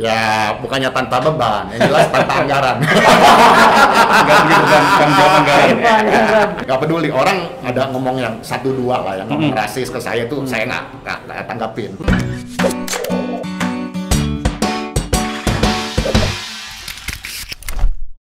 Ya, bukannya tanpa beban, yang jelas tanpa anggaran. Enggak beban tanggung jawab anggaran. ya. Gak peduli, orang ada ngomong yang satu dua lah, yang ngomong rasis ke saya tuh saya nggak nggak nggak tanggapin.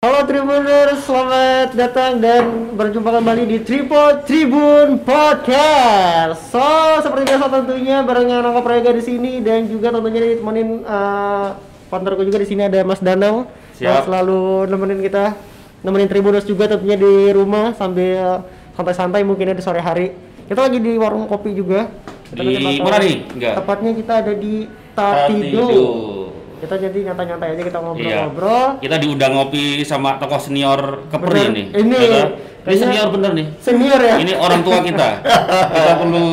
Halo Tribuners, selamat datang dan berjumpa kembali di Tripod Tribun Podcast. So, seperti biasa tentunya barengan Angga Prayoga di sini dan juga tentunya ditemenin uh, partnerku juga di sini ada Mas Danang yang Siap. selalu nemenin kita, nemenin Tribuners juga tentunya di rumah sambil santai-santai mungkin di sore hari. Kita lagi di warung kopi juga. Kita Di mana nih? Enggak. Tepatnya kita ada di Tatido. Tatido. Kita jadi nyantai-nyantai aja kita Iya. ngobrol-ngobrol. Kita diundang ngopi sama tokoh senior kepri Bener. nih. Ini Ya kan? ini senior bener nih. Senior ya? Ini orang tua kita. kita perlu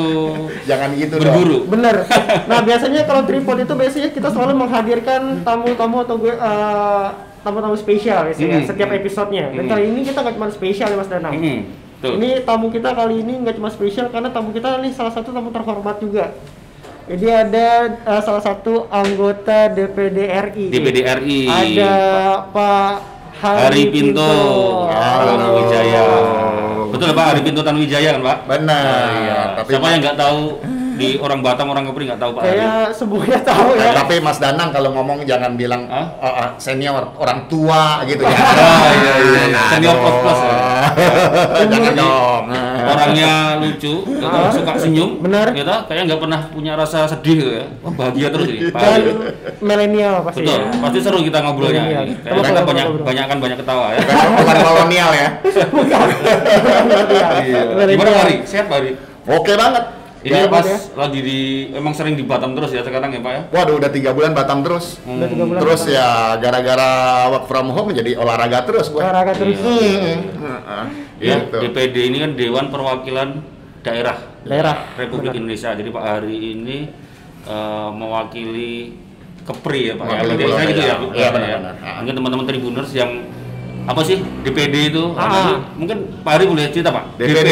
Jangan gitu dong. berguru. Bener. Nah biasanya kalau tripod itu biasanya kita selalu menghadirkan tamu-tamu atau gue eh, tamu-tamu spesial biasanya Hmm. setiap episodenya. Dan Hmm. kali ini kita nggak cuma spesial ya Mas Danang. Hmm, tuh. Ini tamu kita kali ini nggak cuma spesial karena tamu kita ini salah satu tamu terhormat juga. Jadi ada eh, salah satu anggota DPD RI. DPD RI. Ada Pak Hari, Hari Pinto. Halo. Tanuwijaya. Betul Pak Hari Pinto Tanuwijaya kan Pak? Benar. Ah, iya. Tapi Siapa yang nggak tahu di orang Batam orang Kepri nggak tahu Pak Hari? Kayak semuanya tahu ya. Eh, tapi Mas Danang kalau ngomong jangan bilang Hah? "Oh, ah, senior orang tua gitu ya. Ah, iya, iya, iya. Senior plus plus ya. Jangan dong. Orangnya lucu, gitu, Ah. suka senyum, Benar. gitu, kayaknya nggak pernah punya rasa sedih gitu ya. Wah bahagia terus ini. Pak Dan Hari. milenial pasti. Betul, ya. pasti seru kita ngobrolnya. Iya, iya. Kita banyak banyak kan banyak ketawa ya. Bukan, bukan kolonial ya. Iya. Milenial. Gimana Hari? Sehat Hari? Oke banget. Ini Ya, pas ya. lagi di emang sering di Batam terus ya sekarang ya Pak ya? Waduh, udah tiga bulan Batam terus. Udah tiga bulan Terus Batam. ya gara-gara work from home jadi olahraga terus gua. olahraga terus. Iya. Heeh. Ya, Gitu. DPD ini kan Dewan Perwakilan Daerah Daerah. Republik Benar. Indonesia. Jadi Pak Hari ini eh, mewakili Kepri ya Pak. Ya, Mewakili biasanya Pulau gitu ya. Iya, biasanya ya. benar-benar. Mungkin teman-teman Tribuners yang apa sih DPD itu? Apa Ah. sih? Mungkin Pak Hari boleh cerita Pak. DPD.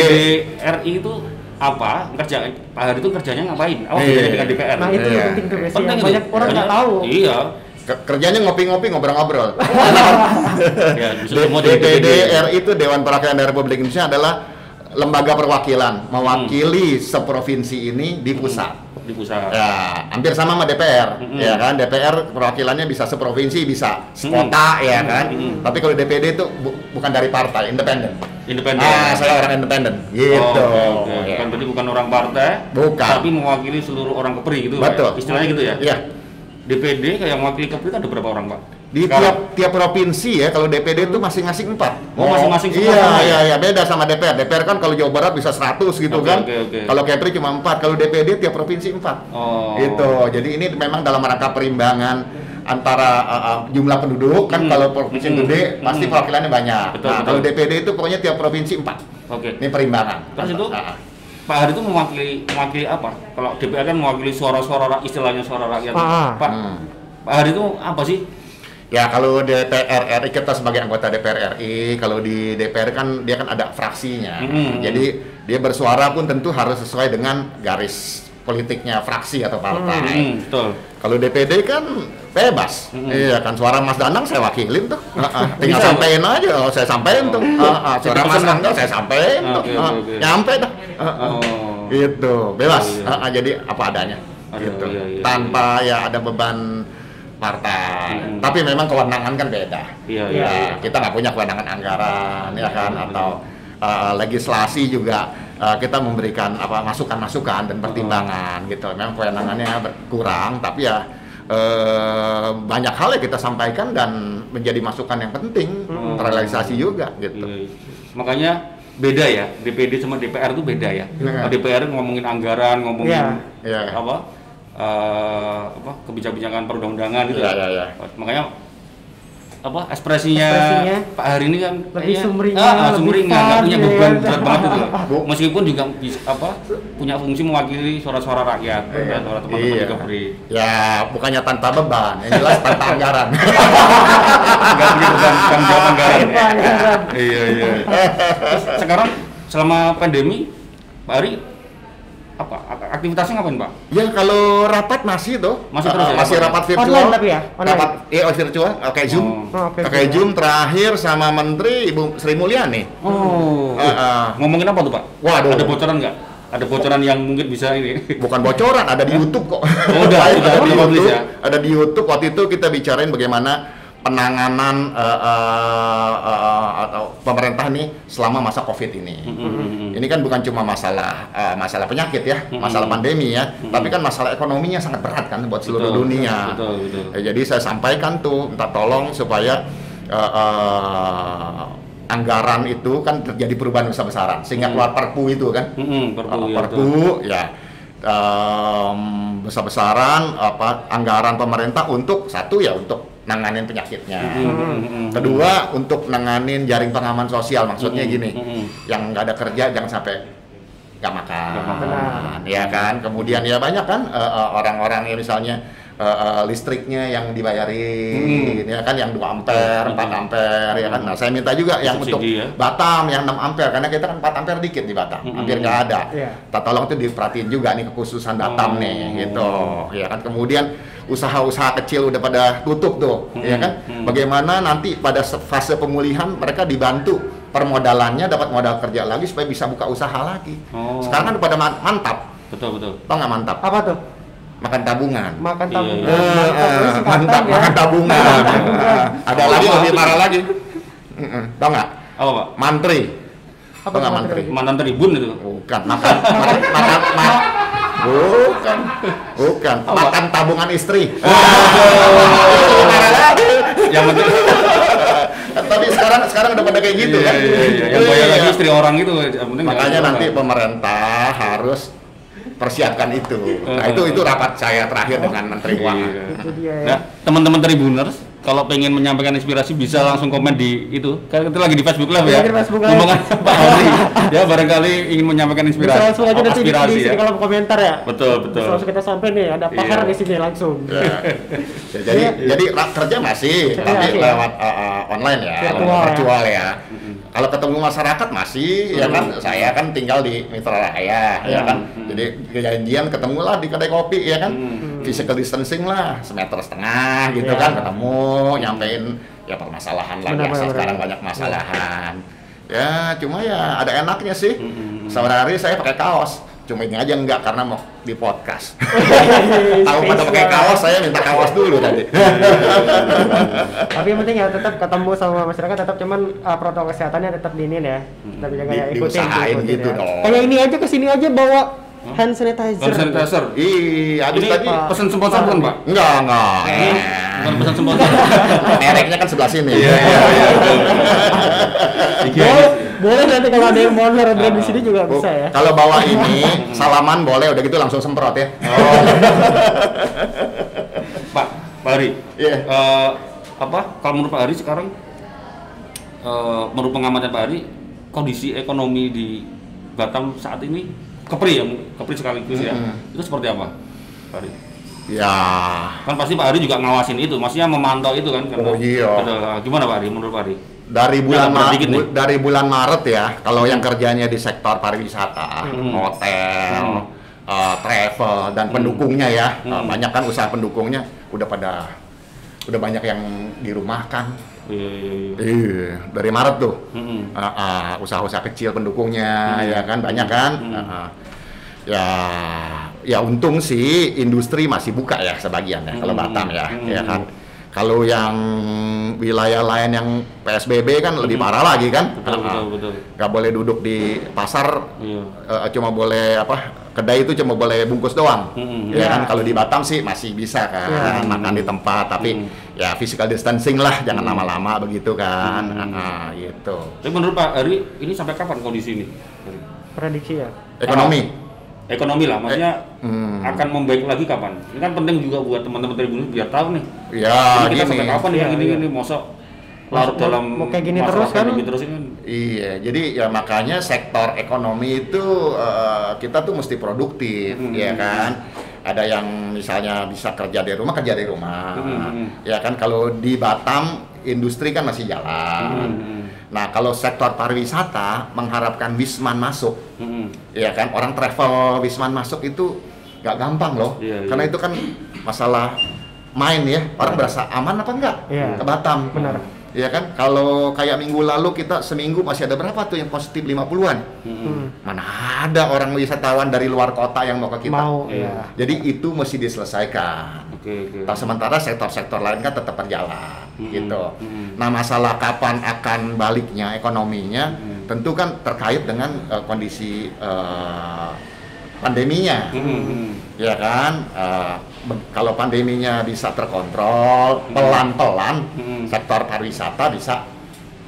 RI itu apa? Kerja Pak Hari itu kerjanya ngapain? Apa Iya. bedanya dengan DPR? Nah itu Iya. yang penting tuh biasanya. Penting itu. Banyak orang nggak tahu. Iya. Ke- kerjanya ngopi-ngopi ngobrol-ngobrol. Ya, DPD. RI itu Dewan Perwakilan Daerah Republik Indonesia adalah lembaga perwakilan mewakili seprovinsi ini di pusat. Di pusat. Ya, hampir sama sama DPR, Mm-mm. ya kan? DPR perwakilannya bisa seprovinsi, bisa sekota, ya kan? Mm-mm. Tapi kalau DPD itu bu- bukan dari partai, independen. Independen. Ah, saya orang independen, gitu. Oh, oke, oke. Ya. Bukan berarti bukan orang partai, Bukan. tapi mewakili seluruh orang Kepri gitu. Pak? Betul. Istilahnya gitu ya. Iya. DPD kayak mewakili Kepri itu ada berapa orang, Pak? Di Sekarang? tiap tiap provinsi ya, kalau DPD itu masing-masing empat. Oh, masing-masing semua Iya, ya? iya, iya, beda sama DPR. DPR kan kalau Jawa Barat bisa 100 gitu Oke, kan. oke, oke. Kalau Kepri cuma empat. Kalau DPD tiap provinsi empat. Oh. Gitu. Jadi ini memang dalam rangka perimbangan antara uh, uh, jumlah penduduk kan Hmm. kalau provinsi Hmm. gede pasti Hmm. perwakilannya banyak. Betul, nah, betul. kalau DPD itu pokoknya tiap provinsi empat. Oke. Ini perimbangan. Terus itu Ah, ah. Pak Hari itu mewakili mewakili apa? Kalau DPR kan mewakili suara-suara istilahnya suara rakyat. Ah. Pak, Hmm. Pak Hari itu apa sih? Ya kalau DPR RI kita sebagai anggota DPR RI, kalau di DPR kan dia kan ada fraksinya. Mm. Jadi dia bersuara pun tentu harus sesuai dengan garis politiknya fraksi atau partai. Hmm, betul. Kalau DPD kan bebas. Mm. Iya kan suara Mas Danang saya wakilin tuh. Tinggal Bisa, sampein aja, oh, saya sampein tuh. Heeh, suara Jadi Mas pesan Angga saya sampein tuh. Oke, Heeh, oke, oke. Nyampe dah. Oh. Gitu, bebas. Iya, iya. Heeh, jadi apa adanya. Aduh, gitu. iya, iya, Tanpa ya ada beban partai. Mm. Tapi memang kewenangan kan beda. Iya, Ya, iya. kita nggak punya kewenangan anggaran ya kan Betul. atau uh, legislasi juga uh, kita memberikan apa masukan-masukan dan pertimbangan gitu. Memang kewenangannya berkurang tapi ya uh, banyak hal yang kita sampaikan dan menjadi masukan yang penting Hmm. terrealisasi juga gitu. Iya. Makanya beda ya, DPD sama DPR itu beda ya. Iya. Kalau DPR ngomongin anggaran, ngomongin Iya. Iya. apa, eh, apa kebijakan-kebijakan perundang-ungan gitu. Iya, ya. iya, iya. Makanya apa ekspresinya, Ekspresinya Pak Hari ini kan lebih kayaknya- sumringah, ah, ah, lebih sumringah, nggak punya ya beban kan? berat banget gitu. loh. Bu. Meskipun juga bisa apa punya fungsi mewakili suara-suara rakyat, Iya. kan, suara teman-teman Iya. di Kepri. Ya bukannya tanpa beban, yang jelas tanpa anggaran. Nggak punya beban tanggung jawab anggaran. Tanpa anggaran. Iya iya. Terus sekarang selama pandemi, Pak Ari apa ak- aktivitasnya ngapain Pak? Ya kalau rapat masih tuh. Masih terus Eh, ya, masih rapat? rapat virtual. Online tapi ya? Online? Rapat iya virtual, oke Zoom. Oh, oke, Pakai Zoom. Terakhir sama Menteri Ibu Sri Mulyani. Oh. Eh, eh, Ngomongin apa tuh Pak? Waduh. Ada bocoran nggak? Ada bocoran yang mungkin bisa ini? bukan bocoran, ada di YouTube kok. Oh, udah, ada, udah, di udah publish YouTube, ya? ada di YouTube. Waktu itu kita bicarain bagaimana penanganan eh, eh, eh, atau pemerintah nih selama masa COVID ini. Hmm, Ini kan bukan cuma masalah eh, masalah penyakit ya, masalah pandemi ya, tapi kan masalah ekonominya sangat berat kan buat seluruh Betul, dunia. betul, betul. Eh, jadi saya sampaikan tuh, minta tolong supaya eh, eh, anggaran itu kan terjadi perubahan besar-besaran sehingga keluar Perpu itu kan. Hmm, perpu, Uh, ya, perpu ya em, besar-besaran apa anggaran pemerintah untuk satu ya untuk nanganin penyakitnya. Hmm, Kedua untuk nanganin jaring pengaman sosial maksudnya Hmm, gini, hmm. yang nggak ada kerja jangan sampai nggak makan, makan. ya kan. Kemudian ya banyak kan eh, eh, orang-orang yang misalnya eh, eh, listriknya yang dibayarin, ya kan yang 2 ampere, 4 Hmm. ampere, ya kan. Nah saya minta juga yang untuk Subsidi ya. Batam yang 6 ampere karena kita kan 4 ampere dikit di Batam, Hmm. hampir nggak ada. Kita tolong itu diperhatiin juga nih kekhususan Batam Oh. nih, gitu. Ya kan kemudian usaha-usaha kecil udah pada tutup tuh, ya Hmm, kan. hmm. Bagaimana nanti pada se- fase pemulihan mereka dibantu permodalannya dapat modal kerja lagi supaya bisa buka usaha lagi. Oh. Sekarang kan udah pada man- mantap, Betul betul. tau nggak mantap? Apa tuh? Makan tabungan. Makan Iya, tabungan. iya. Eh, Mantap, eh, ya. makan tabungan. Tabungan. Ada lagi lebih parah lagi. Tau nggak? Apa Pak? Mantri. Apa Tau nggak mantri? Mantan tribun itu. Bukan, makan, makan, makan, ma- bukan, bukan, makan tabungan istri. Lagi. Yang penting Tapi sekarang sekarang udah pada kayak gitu Iya, kan? iya, iya. Yang bayar Iya. lagi istri orang itu. Makanya nanti pemerintah harus persiapkan itu. Nah itu itu rapat saya terakhir dengan Menteri Keuangan. Iya. Itu dia ya. Nah, teman-teman Tribuners, kalau pengen menyampaikan inspirasi bisa langsung komen di itu. Kan kita lagi di Facebook Live ya. Di Facebook Live. Ngomongan Pak Audi. ya barangkali ingin menyampaikan Bisa inspirasi. langsung aja nanti di, di, di ya. kolom komentar ya. Betul, betul. Bisa langsung kita sampai nih, ada pakar Iya. di sini langsung. Ya. Ya, jadi jadi ra- kerja masih, Kerja tapi ya? lewat uh, uh, online ya, Virtual lewat ya. virtual ya. Kalau ketemu masyarakat masih, ya kan. Saya kan tinggal di Mitra Raya, ya kan. Jadi janjian ketemulah di kedai kopi, ya kan. Hmm. Physical distancing lah, semeter setengah gitu Iya. kan, ketemu, nyampein ya permasalahan lah Benar, biasa benar, sekarang benar. banyak masalahan. Ya cuma ya ada enaknya sih. Hmm. Sehari-hari saya pakai kaos. Cuma ini aja enggak karena mau di podcast. Tahu Tahu pada pakai kaos, saya minta kaos dulu tadi. Tapi yang penting ya tetap ketemu sama masyarakat tetap cuman uh, protokol kesehatannya tetap diinin ya. Tapi jangan ya ikutin, ikutin gitu ya. dong. Kayak ini aja ke sini aja bawa hand sanitizer. Hand sanitizer. Ih, habis Ini tadi pesan sponsor bukan, Pak? enggak enggak. Ini bukan pesan sponsor. Mereknya kan sebelah sini. Iya, iya, iya. betul. Boleh, boleh nanti kalau ada yang mau brand di sini juga Bu, bisa ya. Kalau bawa ini salaman boleh udah gitu langsung semprot ya. Pak, Pak Hari. Iya. eh, apa? Kalau menurut Pak Hari sekarang eh, menurut pengamatan Pak Hari, kondisi ekonomi di Batam saat ini kepri ya, kepri sekaligus ya. Mm-mm. Itu seperti apa, Pak Hari? Ya, Kan pasti Pak Hari juga ngawasin itu, maksudnya memantau itu kan? Oh, iya. Betul. Gimana Pak Hari? Menurut Pak Hari? dari bulan berat Ma- dikit nih. bu- dari bulan Maret ya, kalau yang kerjanya di sektor pariwisata, Hmm. hotel, Hmm. eh, travel dan pendukungnya ya, Hmm. banyak kan usaha pendukungnya udah pada udah banyak yang dirumahkan. Iya, iya, iya. Iya, dari Maret tuh. Mm-mm. Ah, ah, usaha-usaha kecil pendukungnya Hmm. ya kan banyak kan Hmm. Ah, ah. ya ya untung sih industri masih buka ya sebagian ya kalau Hmm. Batam ya Hmm. ya kan kalau yang wilayah lain yang PSBB kan lebih Hmm. parah lagi kan Betul, ah. betul, betul. nggak boleh duduk di pasar Iya. eh, cuma boleh apa kedai itu cuma boleh bungkus doang Hmm. ya Ya. kan kalau di Batam sih masih bisa kan Ya. makan di tempat tapi Hmm. ya physical distancing lah jangan Hmm. lama-lama begitu kan Hmm. Ah, ah, gitu Tapi menurut Pak Hari, ini sampai kapan kondisi ini? Prediksi ya. ekonomi Ekonomi lah, maksudnya Hmm. akan membaik lagi kapan? Ini kan penting juga buat teman-teman tribun biar tahu nih. Ya, ini kita gini. sampai kapan nih Iya, yang ini ini mosok larut dalam mau kayak gini masalah terus kan? terus ini kan. Iya, jadi ya makanya sektor ekonomi itu eh, kita tuh mesti produktif, Hmm. ya kan. Ada yang misalnya bisa kerja di rumah, kerja di rumah. Hmm. Ya kan kalau di Batam industri kan masih jalan. Hmm. Nah, kalau sektor pariwisata mengharapkan Wisman masuk, Hmm. ya kan orang travel Wisman masuk itu nggak gampang loh. Iya, iya. Karena itu kan masalah main ya. Orang berasa aman apa enggak Iya. ke Batam. Benar. Iya kan? Kalau kayak minggu lalu kita seminggu masih ada berapa tuh yang positif 50-an? Hmm. Mana ada orang wisatawan dari luar kota yang mau ke kita. Mau Iya. ya. Jadi itu mesti diselesaikan. Oke, oke. Nah, sementara sektor-sektor lain kan tetap berjalan Hmm, gitu. hmm. Nah, masalah kapan akan baliknya ekonominya Hmm. tentu kan terkait dengan eh, kondisi eh, pandeminya. Hmm, hmm. Ya kan? Eh, be- kalau pandeminya bisa terkontrol pelan-pelan Hmm. sektor pariwisata bisa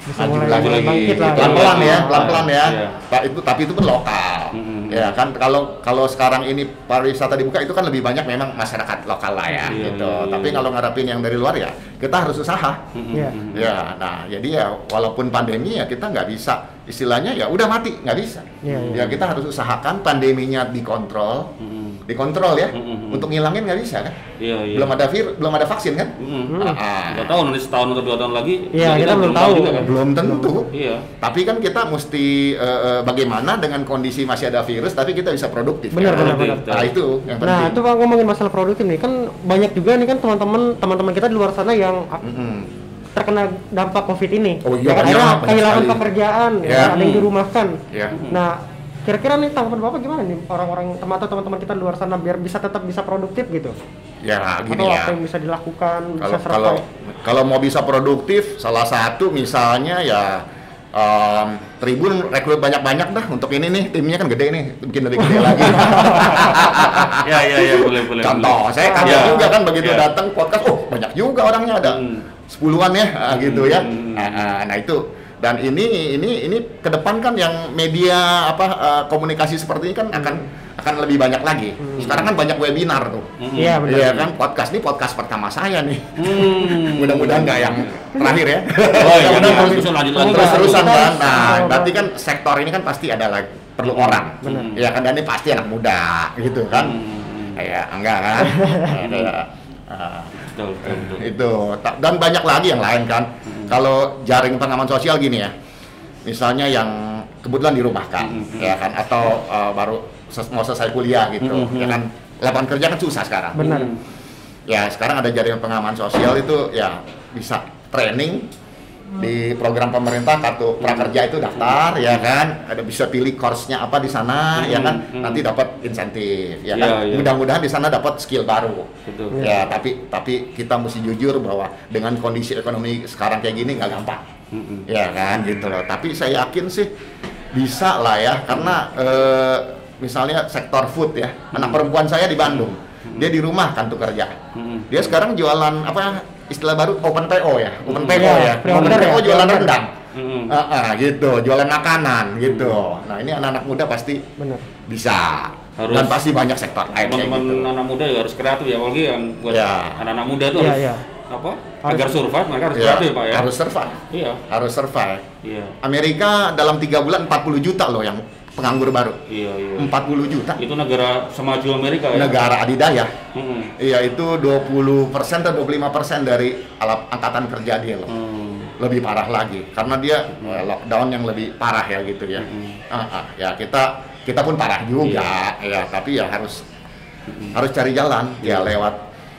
Bisa maju lagi pelan-pelan ya, Iya. pelan-pelan ya. Iya. Pak, itu tapi itu pun lokal. Hmm. Ya kan kalau kalau sekarang ini pariwisata dibuka itu kan lebih banyak memang masyarakat lokal lah ya Iya, gitu. iya, iya, Tapi iya. kalau ngarepin yang dari luar ya kita harus usaha. Hmm, Iya. hmm. Ya, nah jadi ya walaupun pandemi ya kita nggak bisa istilahnya ya udah mati nggak bisa. Iya, iya. Ya kita harus usahakan pandeminya dikontrol, Hmm. Dikontrol ya. Hmm, hmm, hmm. Untuk ngilangin nggak bisa kan? Iya, iya. Belum ada vir, belum ada vaksin kan? Hmm. Ah, ah. Nggak tahu nanti setahun atau dua tahun lagi. Iya, ya kita belum tahu. juga kan. Belum tentu. Iya. Tapi kan kita mesti eh, eh, bagaimana dengan kondisi masih ada virus tapi kita bisa produktif. Benar, kan? benar, benar. Nah, itu yang penting. Nah, itu Pak ngomongin masalah produktif nih, kan banyak juga nih kan teman-teman teman-teman kita di luar sana yang a- Mm-mm. terkena dampak Covid ini. Oh iya, Ya kan, akhirnya kehilangan sekali. pekerjaan, ya, Ya. ada yang dirumahkan. Ya. Nah, kira-kira nih tanggapan Bapak gimana nih orang-orang teman atau teman-teman kita di luar sana biar bisa tetap bisa produktif gitu? Ya, gini atau ya. apa yang bisa dilakukan, bisa kalau serta kalau kalau mau bisa produktif salah satu misalnya ya em, Tribun rekrut banyak-banyak dah untuk ini nih timnya kan gede nih bikin lebih gede lagi Iya, iya, iya, boleh, boleh. contoh boleh. saya kaget Iya. juga kan begitu Iya. datang podcast oh banyak juga orangnya ada Hmm. sepuluhan ya ah, gitu ya Hmm. nah, ah, nah itu dan ini ini ini ke depan kan yang media apa eh, komunikasi seperti ini kan akan akan lebih banyak lagi. Sekarang kan banyak webinar tuh. Hmm. Iya, benar. Iya kan? Podcast ini podcast pertama saya nih. Hmm. mudah-mudahan nggak yang terakhir ya. Oh iya, Mudah-mudahan terus nanti- terus lanjut lagi. Terus. kan nah berarti kan sektor ini kan pasti ada lagi perlu orang. Benar. ya kan? Dan ini pasti anak muda gitu kan? Hmm. kayak enggak kan? Betul, betul, betul. itu. Dan banyak lagi yang lain kan kalau jaring pengaman sosial gini ya misalnya yang kebetulan dirumahkan Mhm. ya kan atau uh, baru ses- mau selesai kuliah gitu Mhm. ya kan lapangan kerja kan susah sekarang benar. Hmm. ya sekarang ada jaringan pengaman sosial itu ya bisa training di program pemerintah kartu prakerja itu daftar ya kan ada bisa pilih course-nya apa di sana ya kan Hmm, hmm. nanti dapat insentif ya Iya, kan iya. mudah-mudahan di sana dapat skill baru Betul. ya tapi tapi kita mesti jujur bahwa dengan kondisi ekonomi sekarang kayak gini nggak gampang Hmm. ya kan gitu loh tapi saya yakin sih bisa lah ya karena eh, misalnya sektor food ya anak perempuan saya di Bandung dia di rumah kan tuh kerja Hmm. dia sekarang jualan apa istilah baru open PO ya open. PO Iya, ya open PO ya, jualan rendang Hmm. Ah, ah, gitu jualan makanan gitu nah ini anak-anak muda pasti Benar. bisa Harus- dan pasti banyak sektor lain Teman-teman gitu anak muda juga harus kreatif ya, apalagi yang buat Ya. anak-anak muda itu Iya, harus iya. apa? Harus- Agar survive mereka harus Ya, kreatif pak ya. harus survive Iya, harus survive iya, Amerika dalam tiga bulan 40 juta loh yang penganggur baru iya, iya. 40 juta Itu negara semaju Amerika ya. negara adidaya Hmm. iya itu 20 persen atau 25 persen dari alat angkatan kerja dia loh Hmm. lebih parah lagi karena dia eh, lockdown yang lebih parah ya gitu ya Hmm. Ah, ah, ya kita kita pun parah juga ya tapi ya harus harus cari jalan ya lewat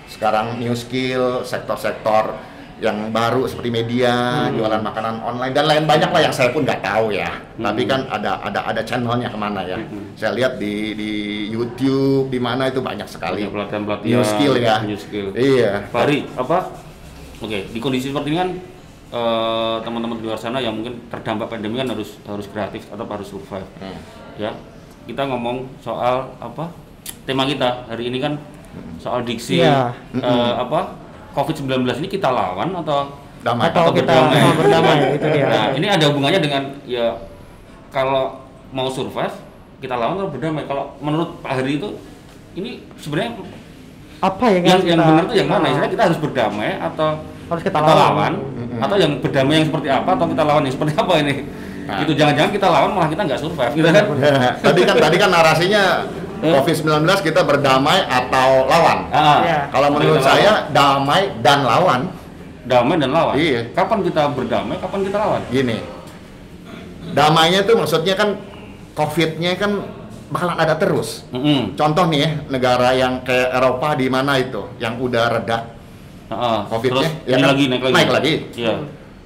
sekarang new skill sektor-sektor yang baru seperti media Hmm. jualan makanan online dan lain banyak lah yang saya pun nggak tahu ya tapi Hmm. kan ada ada ada channelnya ke mana ya Hmm. saya lihat di di YouTube di mana itu banyak sekali Banyak pelatihan-pelatihan, new skill ya new skill. iya Pak Ari, apa? Oke, di kondisi seperti ini kan eh, teman-teman di luar sana yang mungkin terdampak pandemi kan harus harus kreatif atau harus survive. Hmm. Ya, kita ngomong soal apa? Tema kita hari ini kan soal diksi Iya. eh, apa? COVID-19 ini kita lawan atau damai Atau atau kita berdamai. mau berdamai itu dia. Nah, ini ada hubungannya dengan ya kalau mau survive kita lawan atau berdamai. Kalau menurut Pak Hari itu ini sebenarnya Apa yang, yang yang kita- benar tuh yang mana? Istilahnya kita harus berdamai atau Harus kita lawan, lawan. Mm-mm. atau yang berdamai yang seperti apa atau kita lawan yang seperti apa ini? Nah. Itu jangan-jangan kita lawan malah kita nggak survive gitu kan? tadi kan tadi kan narasinya COVID-19 kita berdamai atau lawan. Ah, Iya. Kalau menurut lawan. saya damai dan lawan damai dan lawan. Iya. Kapan kita berdamai? Kapan kita lawan? gini. Damainya itu maksudnya kan COVID-nya kan bakalan ada terus. Mm-mm. Contoh nih ya, negara yang kayak Eropa di mana itu, yang udah reda Heeh. COVID-nya, Terus ya ini kan? lagi naik lagi. Naik lagi. Iya.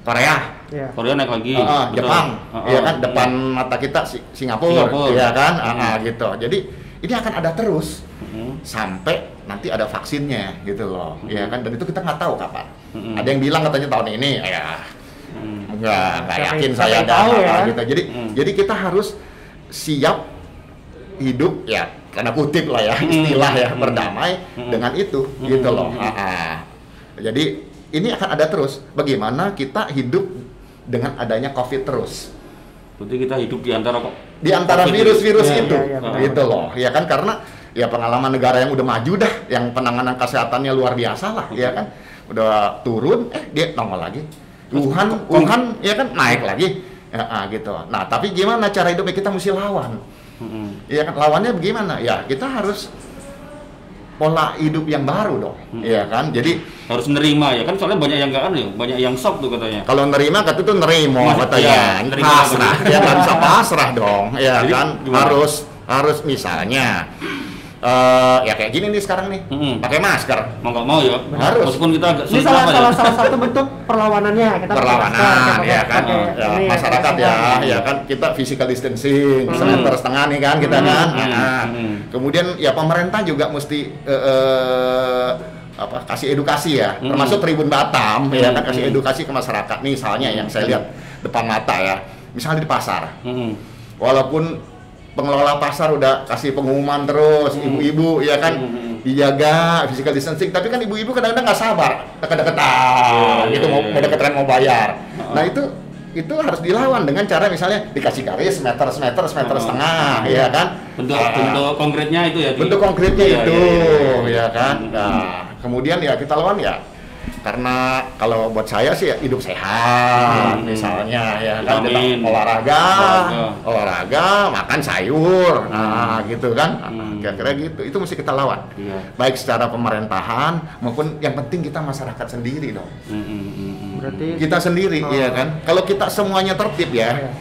Korea, Ya. Korea naik lagi. Ah, betul. Jepang, Heeh. ya kan depan mata kita Si- Singapura, Singapura. ya kan, Hmm. ah, gitu. Jadi ini akan ada terus Mm-mm. sampai nanti ada vaksinnya gitu loh, ya kan. Dan itu kita nggak tahu kapan. Mm-mm. Ada yang bilang katanya tahun ini, ya Mm. enggak, enggak Siapa- yakin saya ada tahu ya? gitu. Jadi Hmm. jadi kita harus siap hidup ya karena kutip lah ya Hmm. istilah ya Hmm. berdamai Hmm. dengan itu Hmm. gitu loh. Hmm. Ah, ah. Jadi ini akan ada terus. Bagaimana kita hidup dengan adanya COVID terus Berarti kita hidup di antara kok. di antara virus-virus Iya, itu, iya, iya, benar. gitu loh. Ya kan karena ya pengalaman negara yang udah maju dah, yang penanganan kesehatannya luar biasa lah, ya kan. Udah turun, eh dia nongol lagi. Wuhan, Wuhan, ya kan naik lagi, ya, ah, gitu. Nah tapi gimana cara hidupnya kita mesti lawan, Mm-mm. ya kan? Lawannya bagaimana? Ya kita harus pola hidup yang baru dong, Hmm. ya kan. Jadi Harus nerima ya kan soalnya banyak yang enggak ya, banyak yang shock tuh katanya. kalau nerima kata itu nerimo Maksud- katanya iya, nerima pasrah ya nggak bisa pasrah dong ya Jadi kan gimana? harus harus misalnya eh ya kayak gini nih sekarang nih Mm-mm. pakai masker Mau nggak mau ya. Harus. Meskipun kita agak Ini sulit salah, ya. salah, salah satu bentuk perlawanannya kita masker, perlawanan ya kan pakai Ya, ini, masyarakat ya ya kan kita physical distancing Hmm. semeter setengah nih kan kita Hmm, kan hmm, Nah, hmm. kemudian ya pemerintah juga mesti eh, eh, apa kasih edukasi ya Hmm. termasuk Tribun Batam ya kan Hmm, kasih hmm. edukasi ke masyarakat misalnya yang saya lihat depan mata ya misalnya di pasar Mm-mm. walaupun pengelola pasar udah kasih pengumuman terus Hmm. ibu-ibu ya kan Hmm. dijaga physical distancing tapi kan ibu-ibu kadang-kadang nggak sabar deket-deketan Iya, gitu iya, mau, iya. mau deketan mau bayar Oh. nah itu itu harus dilawan dengan cara misalnya dikasih garis meter semeter semeter Oh. setengah ya kan Bentuk Ah, bentuk konkretnya itu ya. di- bentuk konkretnya Iya, itu iya, iya, iya. ya kan Hmm. nah kemudian ya kita lawan ya karena kalau buat saya sih ya hidup sehat Hmm. misalnya ya kan kita olahraga Olahraga. olahraga makan sayur nah gitu kan Hmm. kira-kira gitu itu mesti kita lawan Iya. baik secara pemerintahan maupun yang penting kita masyarakat sendiri dong Mm-mm, mm-mm. Berarti kita sendiri Oh. iya kan kalau kita semuanya tertib ya Iya.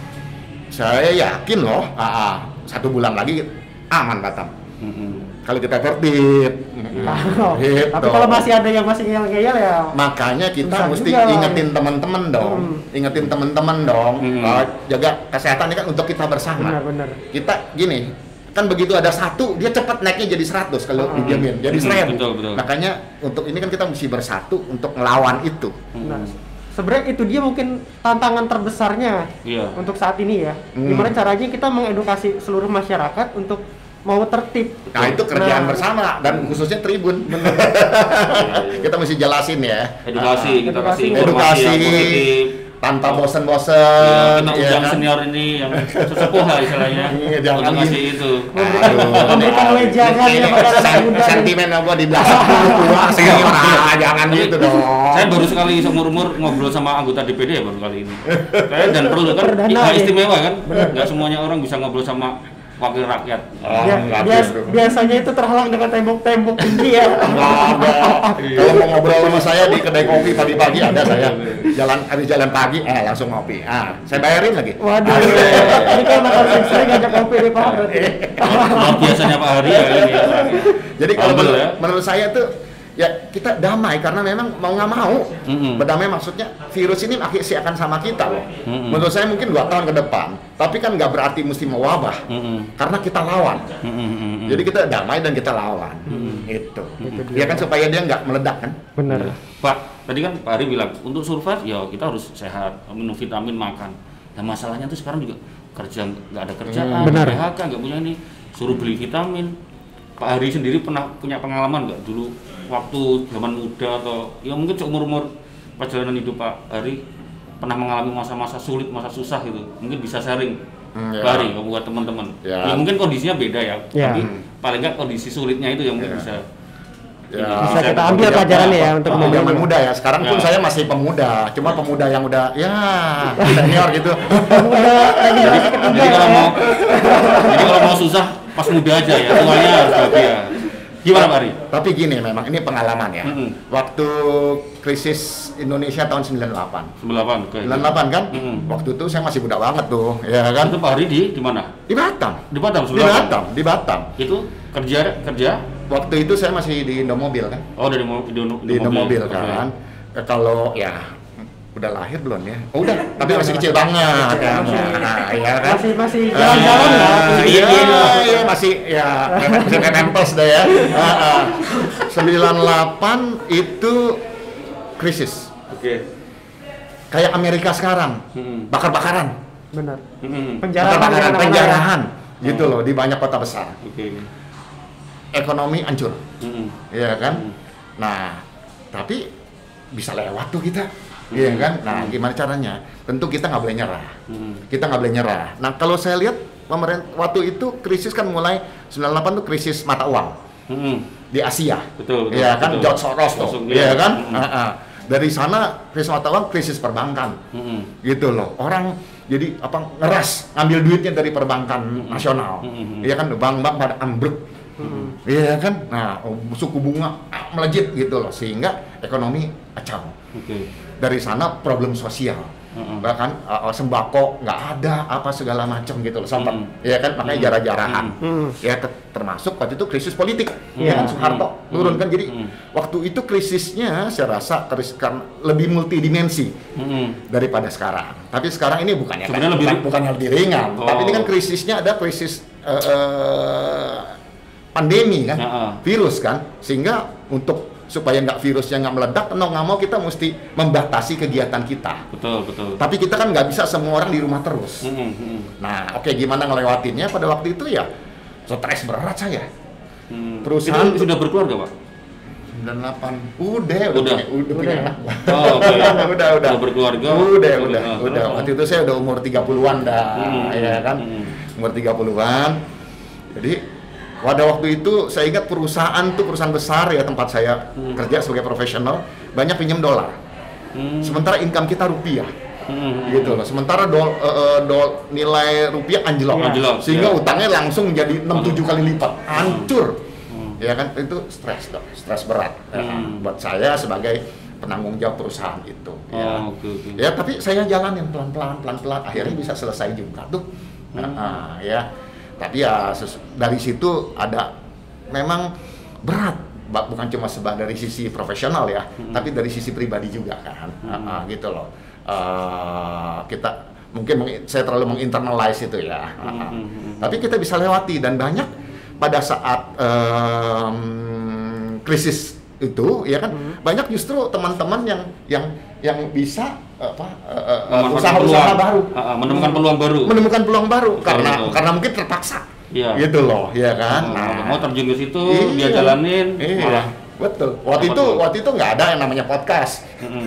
saya yakin loh ah, ah, satu bulan lagi aman Batam Mm-mm. Kalau kita tertib Tahu. Gitu. Tapi kalau masih ada yang masih ngeyel-ngeyel ya makanya kita mesti ingetin teman-teman dong Hmm. ingetin teman-teman dong Hmm. uh, jaga kesehatan ini kan untuk kita bersama benar-benar. kita gini kan begitu ada satu dia cepat naiknya jadi 100 kalau Hmm. didiamin jadi Hmm, 1000 betul, betul. makanya untuk ini kan kita mesti bersatu untuk ngelawan itu Nah, sebenarnya itu dia mungkin tantangan terbesarnya Iya. untuk saat ini ya. Hmm. Gimana caranya kita mengedukasi seluruh masyarakat untuk mau tertib. nah itu kerjaan Nah, bersama dan khususnya Tribun kita mesti jelasin ya Edukasi, kita Edukasi. kasih informasi edukasi yang positif. tanpa Iya, bosen-bosen kita ya kan? senior ini yang sesepuh lah istilahnya. Iya, jangan ngasih itu. Memberikan- wejangan ini ya pada muda sentimen gua di belakang tua senior ah, jangan Tapi gitu dong Saya baru sekali seumur umur ngobrol sama anggota DPD ya baru kali ini. Saya dan perlu kan Perdana ya. istimewa kan. Nggak semuanya orang bisa ngobrol sama wakil rakyat. Oh, enggak bias- biasanya itu terhalang dengan tembok-tembok tinggi ya. Enggak ada. Kalau mau ngobrol sama saya di kedai kopi pagi-pagi ada saya. Jalan habis jalan pagi, eh langsung ngopi. Ah, saya bayarin lagi. Waduh, ini kan bakal sering ngajak kopi nih Pak. berarti. Biasanya Pak Hari ya ini. ya. Jadi kalau menurut, ya. menurut saya tuh ya kita damai karena memang mau nggak mau Mm-mm. berdamai maksudnya virus ini akhirnya akan sama kita loh. Mm-mm. Menurut saya mungkin dua tahun ke depan, tapi kan nggak berarti mesti mewabah Mm-mm. karena kita lawan. Mm-mm. Jadi kita damai dan kita lawan. Itu. Ya kan supaya dia nggak meledak kan. Bener. Pak, tadi kan Pak Ari bilang untuk survive ya kita harus sehat, minum vitamin, makan. Dan masalahnya tuh sekarang juga kerja nggak ada kerjaan, Hmm, benar. PHK nggak punya ini, suruh beli vitamin. Pak Ari sendiri pernah punya pengalaman nggak dulu waktu zaman muda atau ya mungkin seumur umur perjalanan hidup Pak Ari pernah mengalami masa-masa sulit, masa susah gitu. Mungkin bisa sharing Hmm, ya. Pak Ari buat teman-teman. Ya. Ya. mungkin kondisinya beda ya, Ya. tapi paling nggak kondisi sulitnya itu yang mungkin Ya. bisa Ya. Bisa kita ambil pelajarannya ya untuk membangun. zaman muda ya. Sekarang pun Ya. saya masih pemuda. Cuma pemuda yang udah ya senior gitu. jadi, jadi kalau mau jadi kalau mau susah pas muda aja ya tuanya harus bahagia Gimana Pak Ari? Tapi gini memang ini pengalaman ya. Mm-mm. Waktu krisis Indonesia tahun 98. 98 oke. 98 kan? Mm-mm. Waktu itu saya masih muda banget tuh, ya kan? Itu Pak Ari di di mana? Di Batam. Di Batam Di 98. Batam, di Batam. Itu kerja kerja Waktu itu saya masih di Indomobil kan? oh dari di, Indo- Di Indomobil kan. Eh, Kalau ya udah lahir belum ya? Oh, udah, tapi masih kecil banget kan. Nah, ya kan? Masih masih jalan-jalan Ah, lah. Iya, Iya, iya. iya, masih ya masih nempels deh ya. Ah. 98 itu krisis. Oke. Kayak Amerika sekarang, Hmm. bakar-bakaran, Benar. Hmm. Penjarahan di mana-mana. penjarahan, gitu Oh. loh di banyak kota besar. Oke. Ekonomi hancur, Hmm. ya kan? Nah, tapi bisa lewat tuh kita, iya Hmm. kan? Nah, gimana caranya? Tentu kita nggak boleh nyerah. Hmm. Kita nggak boleh nyerah. Nah, kalau saya lihat pemerintah waktu itu krisis kan mulai 98 tuh krisis mata uang Hmm. di Asia. Betul, betul, Iya kan betul. George Soros tuh. Iya kan? Mm. Ah, ah. Dari sana krisis mata uang, krisis perbankan. Hmm. Gitu loh. Orang jadi apa ngeras ngambil duitnya dari perbankan nasional. Mm. Iya kan bank-bank pada ambruk. Hmm. Iya kan? Nah, suku bunga melejit gitu loh sehingga ekonomi kacau. Oke. Dari sana problem sosial. Mm-mm. Bahkan uh, uh, sembako nggak ada apa segala macam gitu loh sempat. Mm. Iya kan? Makanya Mm. jarah-jarahan. Hmm. Ya ter- termasuk waktu itu krisis politik. Iya. Ya kan Soeharto Mm. turun kan jadi Mm. waktu itu krisisnya saya rasa krisis karena lebih multidimensi Hmm. daripada sekarang. Tapi sekarang ini bukannya Sebenarnya lebih bukan, ri- bukan lebih ringan, Oh. tapi ini kan krisisnya ada krisis eh, eh, pandemi kan, Ya, ah. virus kan, sehingga untuk supaya nggak virusnya nggak meledak, mau nggak mau kita mesti membatasi kegiatan kita. Betul, betul. Tapi kita kan nggak bisa semua orang di rumah terus. Hmm. Hmm. Nah, oke gimana ngelewatinnya pada waktu itu ya stres berat saya. Hmm. Perusahaan- itu sudah berkeluarga, Pak? 98 udah udah Udah. punya, udah punya Udah. anak gua. Oh, udah udah Udah berkeluarga. udah Udah. udah Ah, udah waktu itu saya udah umur 30-an dah Hmm, ya kan hmm. umur 30-an jadi pada waktu itu saya ingat perusahaan tuh perusahaan besar ya tempat saya Hmm. kerja sebagai profesional banyak pinjam dolar Hmm. sementara income kita rupiah Hmm. gitu loh sementara dol, eh, eh, dol- nilai rupiah anjlok. Anjlok, sehingga iya. utangnya langsung menjadi 6-7 kali lipat hancur Hmm. ya kan itu stres dong stres berat ya kan? Hmm. buat saya sebagai penanggung jawab perusahaan itu ya. Oh, oke, oke. ya tapi saya jalanin pelan pelan pelan pelan akhirnya bisa selesai juga tuh Hmm. Nah, ya tapi ya dari situ ada memang berat bukan cuma sebab dari sisi profesional ya Hmm. tapi dari sisi pribadi juga kan Ah, ah, gitu loh Eh, kita mungkin meng- saya terlalu menginternalize itu ya. Hmm, hmm, hmm. tapi kita bisa lewati dan banyak pada saat em, krisis itu ya kan Hmm. banyak justru teman-teman yang yang yang bisa apa eh, eh, Memanfaatkan usaha-usaha baru menemukan peluang baru. menemukan peluang baru karena karena mungkin terpaksa Iya. gitu loh ya kan Oh, Nah, mau terjun ke situ, iya. dia jalanin, iya malah betul waktu Apa itu tuh? waktu itu nggak ada yang namanya podcast.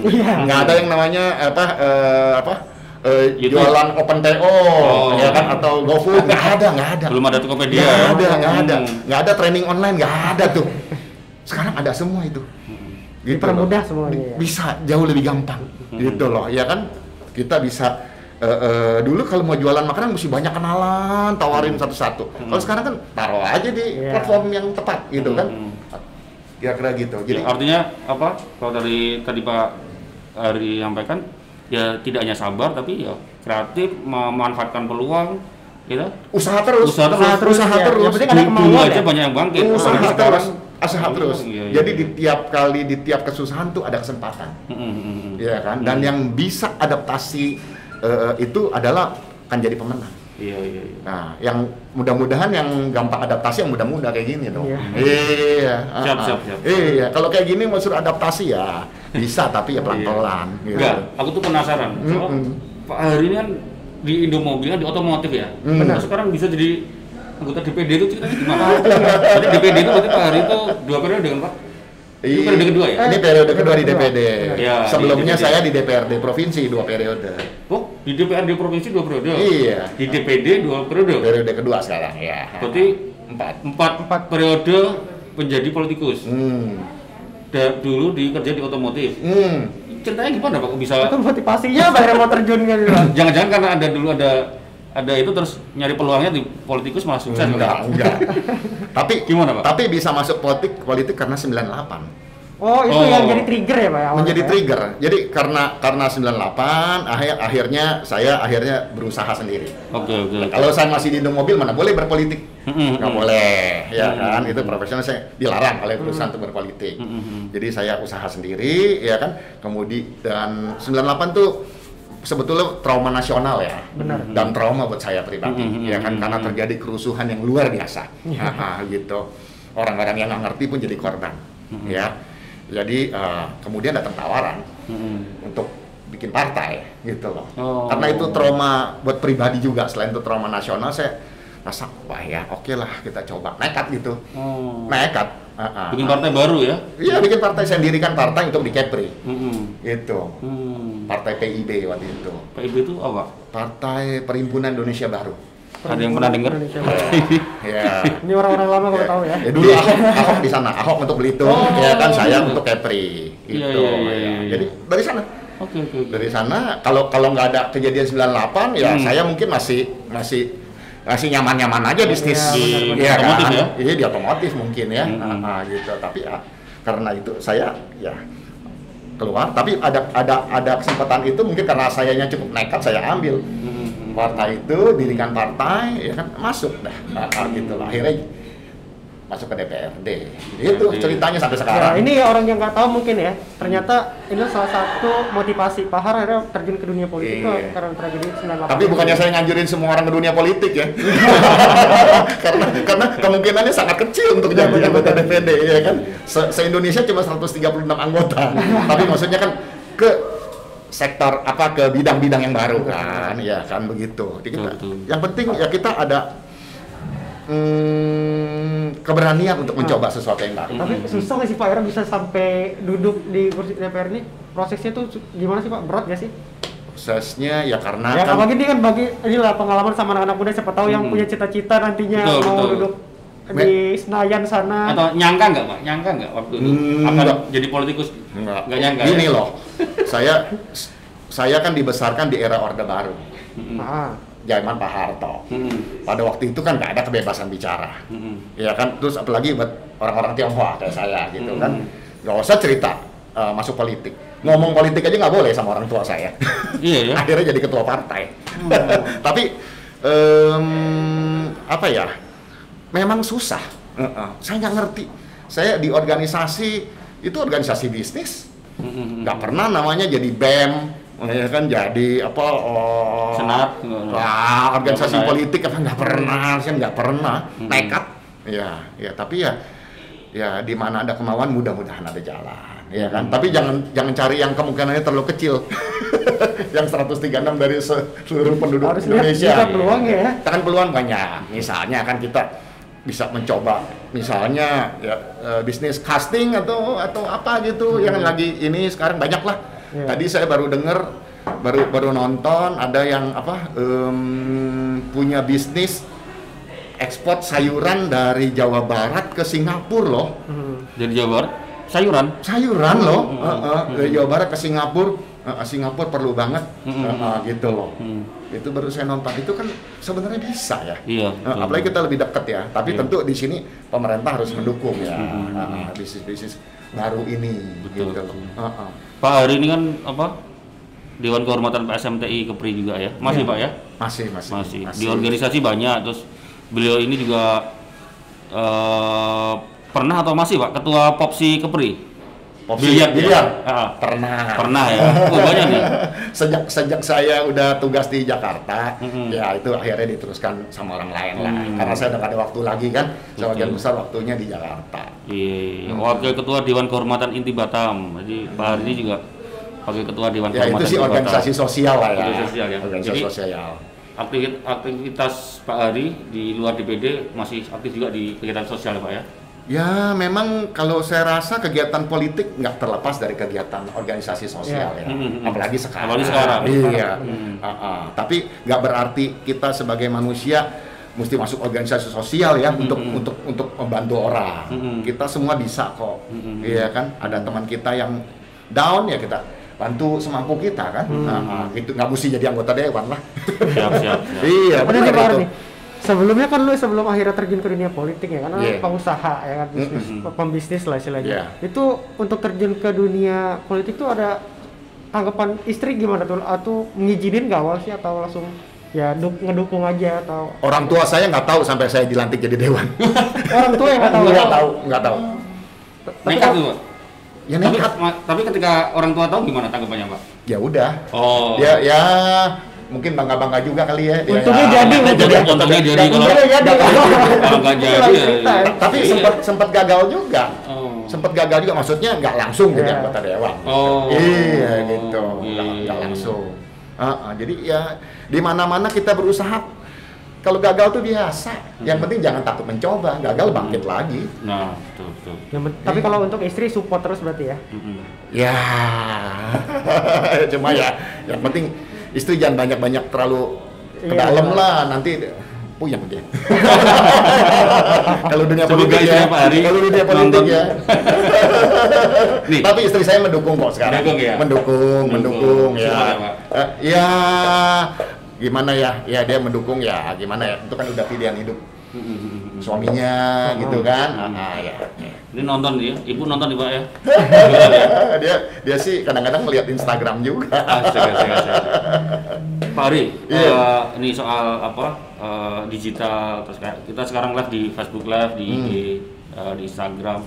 Iya. nggak ada yang namanya apa eh, apa eh, YouTube. jualan open TO Oh. ya kan atau GoFood nggak ada nggak ada belum ada Tokopedia. nggak ada nggak ada Hmm. nggak ada training online nggak ada tuh sekarang ada semua itu gitu Dipermudah loh. semuanya, ya. bisa jauh lebih gampang Hmm. gitu loh ya kan kita bisa eh, eh, dulu kalau mau jualan makanan mesti banyak kenalan tawarin satu-satu Hmm. kalau sekarang kan taruh aja di Iya. platform yang tepat gitu kan Hmm. kira-kira gitu Jadi jadi artinya apa? Kalau dari tadi Pak Ari sampaikan, ya tidak hanya sabar tapi ya kreatif memanfaatkan peluang, gitu. usaha terus Usaha terus. terus usaha ya. terus Yang penting ada Dulu kemauan aja ya. banyak yang bangkit. usaha terus sekarang. Usaha Oh, terus iya, iya. jadi di tiap kali di tiap kesusahan tuh ada kesempatan Mm, mm, mm, mm. Iya kan dan Hmm. yang bisa adaptasi eh, itu adalah kan jadi pemenang Iya iya. iya. nah yang mudah-mudahan yang gampang adaptasi yang mudah-mudah kayak gini dong Iya. iya ah, Siap, ah. siap, siap. iya kalau kayak gini mau suruh adaptasi ya bisa tapi ya pelan-pelan gitu. Enggak, aku tuh penasaran. Mm-mm. Pak Hari ini kan di Indomobil kan di otomotif ya. Hmm. Nah, sekarang bisa jadi anggota DPD itu ceritanya gimana? Berarti DPD itu berarti Pak Hari itu dua periode dengan Pak? Itu Iya. periode kedua ya? Ini periode kedua di. DPD. Di Sebelumnya DPD. saya di DPRD provinsi dua periode. Oh, di DPRD provinsi dua periode. Iya. Di DPD dua periode. Periode kedua sekarang ya. Berarti empat. empat empat periode menjadi politikus. Hmm. Da- dulu di kerja di otomotif. Hmm. Ceritanya gimana Pak? Kok bisa Itu motivasinya yang mau terjun gitu? jangan-jangan karena ada dulu ada ada itu terus nyari peluangnya di politikus malah sukses enggak, enggak. tapi Gimana, Pak? Tapi bisa masuk politik politik karena 98. Oh, itu Oh. yang jadi trigger ya, Pak? awalnya, menjadi ya? trigger. Jadi karena karena 98 akhir akhirnya saya akhirnya berusaha sendiri. Oke oke. oke. Kalau saya masih di mobil mana boleh berpolitik? Nggak mm. boleh, ya Mm-mm. kan? Itu profesional saya dilarang oleh perusahaan untuk berpolitik. Mm-mm. Jadi saya usaha sendiri, ya kan? Kemudian dan 98 tuh sebetulnya trauma nasional ya. Benar. Dan trauma buat saya pribadi, Mm-mm, ya kan? Karena terjadi kerusuhan yang luar biasa. Ah, gitu. Orang-orang yang nggak ngerti pun jadi korban, Mm-mm. ya. Jadi eh, kemudian datang tawaran Mm-mm. untuk bikin partai gitu loh. Oh. Karena itu trauma buat pribadi juga selain itu trauma nasional saya rasa wah ya oke lah kita coba nekat gitu. Oh. Nekat. Ah, ah. Bikin partai baru ya? Iya bikin partai saya dirikan partai untuk di Kepri Mm-mm. gitu. Hmm. Partai PIB waktu itu. PIB itu apa? Partai Perhimpunan Indonesia Baru. Ada yang pernah dengar? Indonesia. ya. Ini orang-orang lama kalau tahu ya. Ya, dulu Ahok, Ahok di sana, Ahok untuk Belitung, Oh, ya kan saya untuk Kepri gitu. Iya, iya, iya, ya. iya. Jadi dari sana. Oke oke oke. dari sana kalau kalau nggak ada kejadian 98 ya Hmm. saya mungkin masih masih masih nyaman-nyaman aja bisnis Iya, benar-benar. Iya Otomotif kan? ya? Iya di otomotif mungkin ya Hmm. Ah, ah, gitu tapi ya karena itu saya ya keluar tapi ada ada ada kesempatan itu mungkin karena sayanya cukup nekat saya ambil Mm-mm. partai itu dirikan partai ya kan masuk dah Ah, ah, gitu lah akhirnya masuk ke DPRD itu DPRD. ceritanya sampai Ya, sekarang ini orang yang nggak tahu mungkin ya. Ternyata ini salah satu motivasi Pak Har akhirnya terjun ke dunia politik Iya. karena tragedi 98. Tapi bukannya saya nganjurin semua orang ke dunia politik ya. karena karena kemungkinannya sangat kecil untuk Iya, jadi anggota. DPD ya kan. Se, Indonesia cuma 136 anggota. Tapi maksudnya kan ke sektor apa ke bidang-bidang yang baru kan, ya kan begitu. Jadi kita- yang penting ya kita ada hmm, keberanian untuk mencoba sesuatu yang baru. Tapi susah nggak sih Pak Era bisa sampai duduk di kursi DPR ini? Prosesnya tuh gimana sih Pak? Berat nggak sih? Prosesnya ya karena ya kan apalagi ini kan bagi inilah pengalaman sama anak-anak muda siapa tahu yang Hmm. punya cita-cita nantinya Betul, mau betul. duduk di Senayan sana. Atau nyangka nggak pak? Nyangka nggak waktu itu Hmm, akan nggak. jadi politikus? Enggak. Nggak nyangka. Gini ya? loh. saya saya kan dibesarkan di era Orde Baru. Mm-mm. Ah, Zaman Pak Harto. Mm-mm. Pada waktu itu kan nggak ada kebebasan bicara. Mm-mm. Ya kan, terus apalagi buat orang-orang Tionghoa kayak saya gitu kan. Hmm. Nggak usah cerita eh, masuk politik. Ngomong politik aja nggak boleh sama orang tua saya. Iya ya. Akhirnya jadi ketua partai. Hmm. Tapi em, apa ya? Memang susah. Heeh. Saya nggak ngerti. Saya di organisasi itu organisasi bisnis nggak pernah namanya jadi BEM ya kan jadi apa oh, Senat, nggak organisasi politik apa nggak pernah saya nggak pernah. Mm-mm. nekat. Ya ya tapi ya ya di mana ada kemauan mudah-mudahan ada jalan. Ya kan? Hmm. tapi jangan jangan cari yang kemungkinannya terlalu kecil. Yang 136 dari se- seluruh penduduk harus Indonesia. juga peluang ya. kita kan peluang banyak. Misalnya kan kita bisa mencoba misalnya ya eh, bisnis casting atau atau apa gitu yang lagi ini sekarang banyak lah Iya. tadi saya baru dengar baru baru nonton ada yang apa em, punya bisnis ekspor sayuran dari Jawa Barat ke Singapura loh Hmm. Jadi Jawa Barat sayuran. sayuran loh Hmm, eh, dari Jawa Barat ke Singapura eh, Singapura perlu banget Hmm, eh, gitu loh Hmm. itu baru saya nonton itu kan sebenarnya bisa ya Iya. Nah, apalagi kita lebih dekat ya. Tapi Iya. tentu di sini pemerintah harus mendukung ya Hmm. bisnis-bisnis baru ini. Betul. Gitu. Pak Hari ini kan apa? Dewan Kehormatan PSMTI Kepri juga ya. Masih Iya. Pak ya? Masih, masih, Masih. Di organisasi banyak terus beliau ini juga eh, pernah atau masih Pak ketua Popsi Kepri? Biliar, biliar. Ah. Pernah. Pernah ya. Oh, banyak nih. sejak sejak saya udah tugas di Jakarta, Mm-mm. ya itu akhirnya diteruskan sama orang lain lah. Hmm. Karena saya udah gak ada waktu lagi kan, sebagian besar waktunya di Jakarta. Iya, wakil ketua Dewan Kehormatan Inti Batam. Jadi Pak Hari ini juga wakil ketua Dewan Ya itu Kehormatan sih Inti organisasi Batam. sosial lah ya. Organisasi sosial ya. Organisasi Jadi- sosial. Aktivit- aktivitas Pak Hari di luar DPD masih aktif juga di kegiatan sosial ya Pak ya? Ya, memang kalau saya rasa kegiatan politik nggak terlepas dari kegiatan organisasi sosial Ya. ya, Hmm, hmm, hmm. apalagi sekarang. Apalagi sekarang. Iya. Hmm. Ah, ah. Tapi nggak berarti kita sebagai manusia mesti masuk organisasi sosial ya Hmm, untuk hmm. untuk untuk membantu orang. Hmm, hmm. Kita semua bisa kok. Hmm, hmm. Iya kan? Ada teman kita yang down ya kita bantu semampu kita kan. Hmm. Nah, nah, itu nggak mesti jadi anggota dewan lah. siap siap, siap. iya, benar itu. Sebelumnya kan lu sebelum akhirnya terjun ke dunia politik ya kan Iya. pengusaha ya kan bisnis Mm-mm. pembisnis lah istilahnya. Iya. Itu untuk terjun ke dunia politik tuh ada tanggapan istri gimana tuh atau ngizinin gak awal sih atau langsung ya du- ngedukung aja atau Orang tua saya nggak tahu sampai saya dilantik jadi dewan. orang tua yang nggak tahu Nggak tahu, nggak tahu. Tapi nekat kan- tuh pak Ya tapi, nekat. tapi ketika orang tua tahu gimana tanggapannya pak Ya udah. oh Ya, ya mungkin bangga bangga juga kali ya. Ya, Untungnya ya. jadi, jadi untungnya. jadi Untungnya jadi. kalau nggak jadi ya, cerita ya. ya. Tapi Iya. sempat sempat gagal juga. oh. Sempat gagal juga maksudnya nggak langsung jadi Iya. anggota dewan. Oh. Iya gitu. Iya, Nggak iya, iya. langsung. Jadi ya di mana-mana kita berusaha kalau gagal tuh biasa. Yang Hmm. penting jangan takut mencoba. Gagal bangkit lagi. nah betul tapi kalau untuk istri support terus berarti ya. Ya, cuma ya, yang penting istri jangan banyak-banyak terlalu ke Iya, dalam iya. lah nanti puyeng dia. Kalau dunia politik ya, Hari kalau dunia politik ya. nih Tapi istri saya mendukung kok sekarang. Mendukung ya? Mendukung, Mendukung. mendukung ya. Ya? Eh, ya, gimana ya? Ya dia mendukung ya, gimana ya? Itu kan udah pilihan hidup suaminya gitu kan. Hmm. Ah, ya. Ini nonton dia ibu nonton nih pak ya dia dia sih kadang-kadang melihat Instagram juga. Asik, asik, asik. Pak Ari, Iya. eh, ini soal apa eh, digital terus kayak kita sekarang live di Facebook Live di Hmm. IG, eh, di Instagram.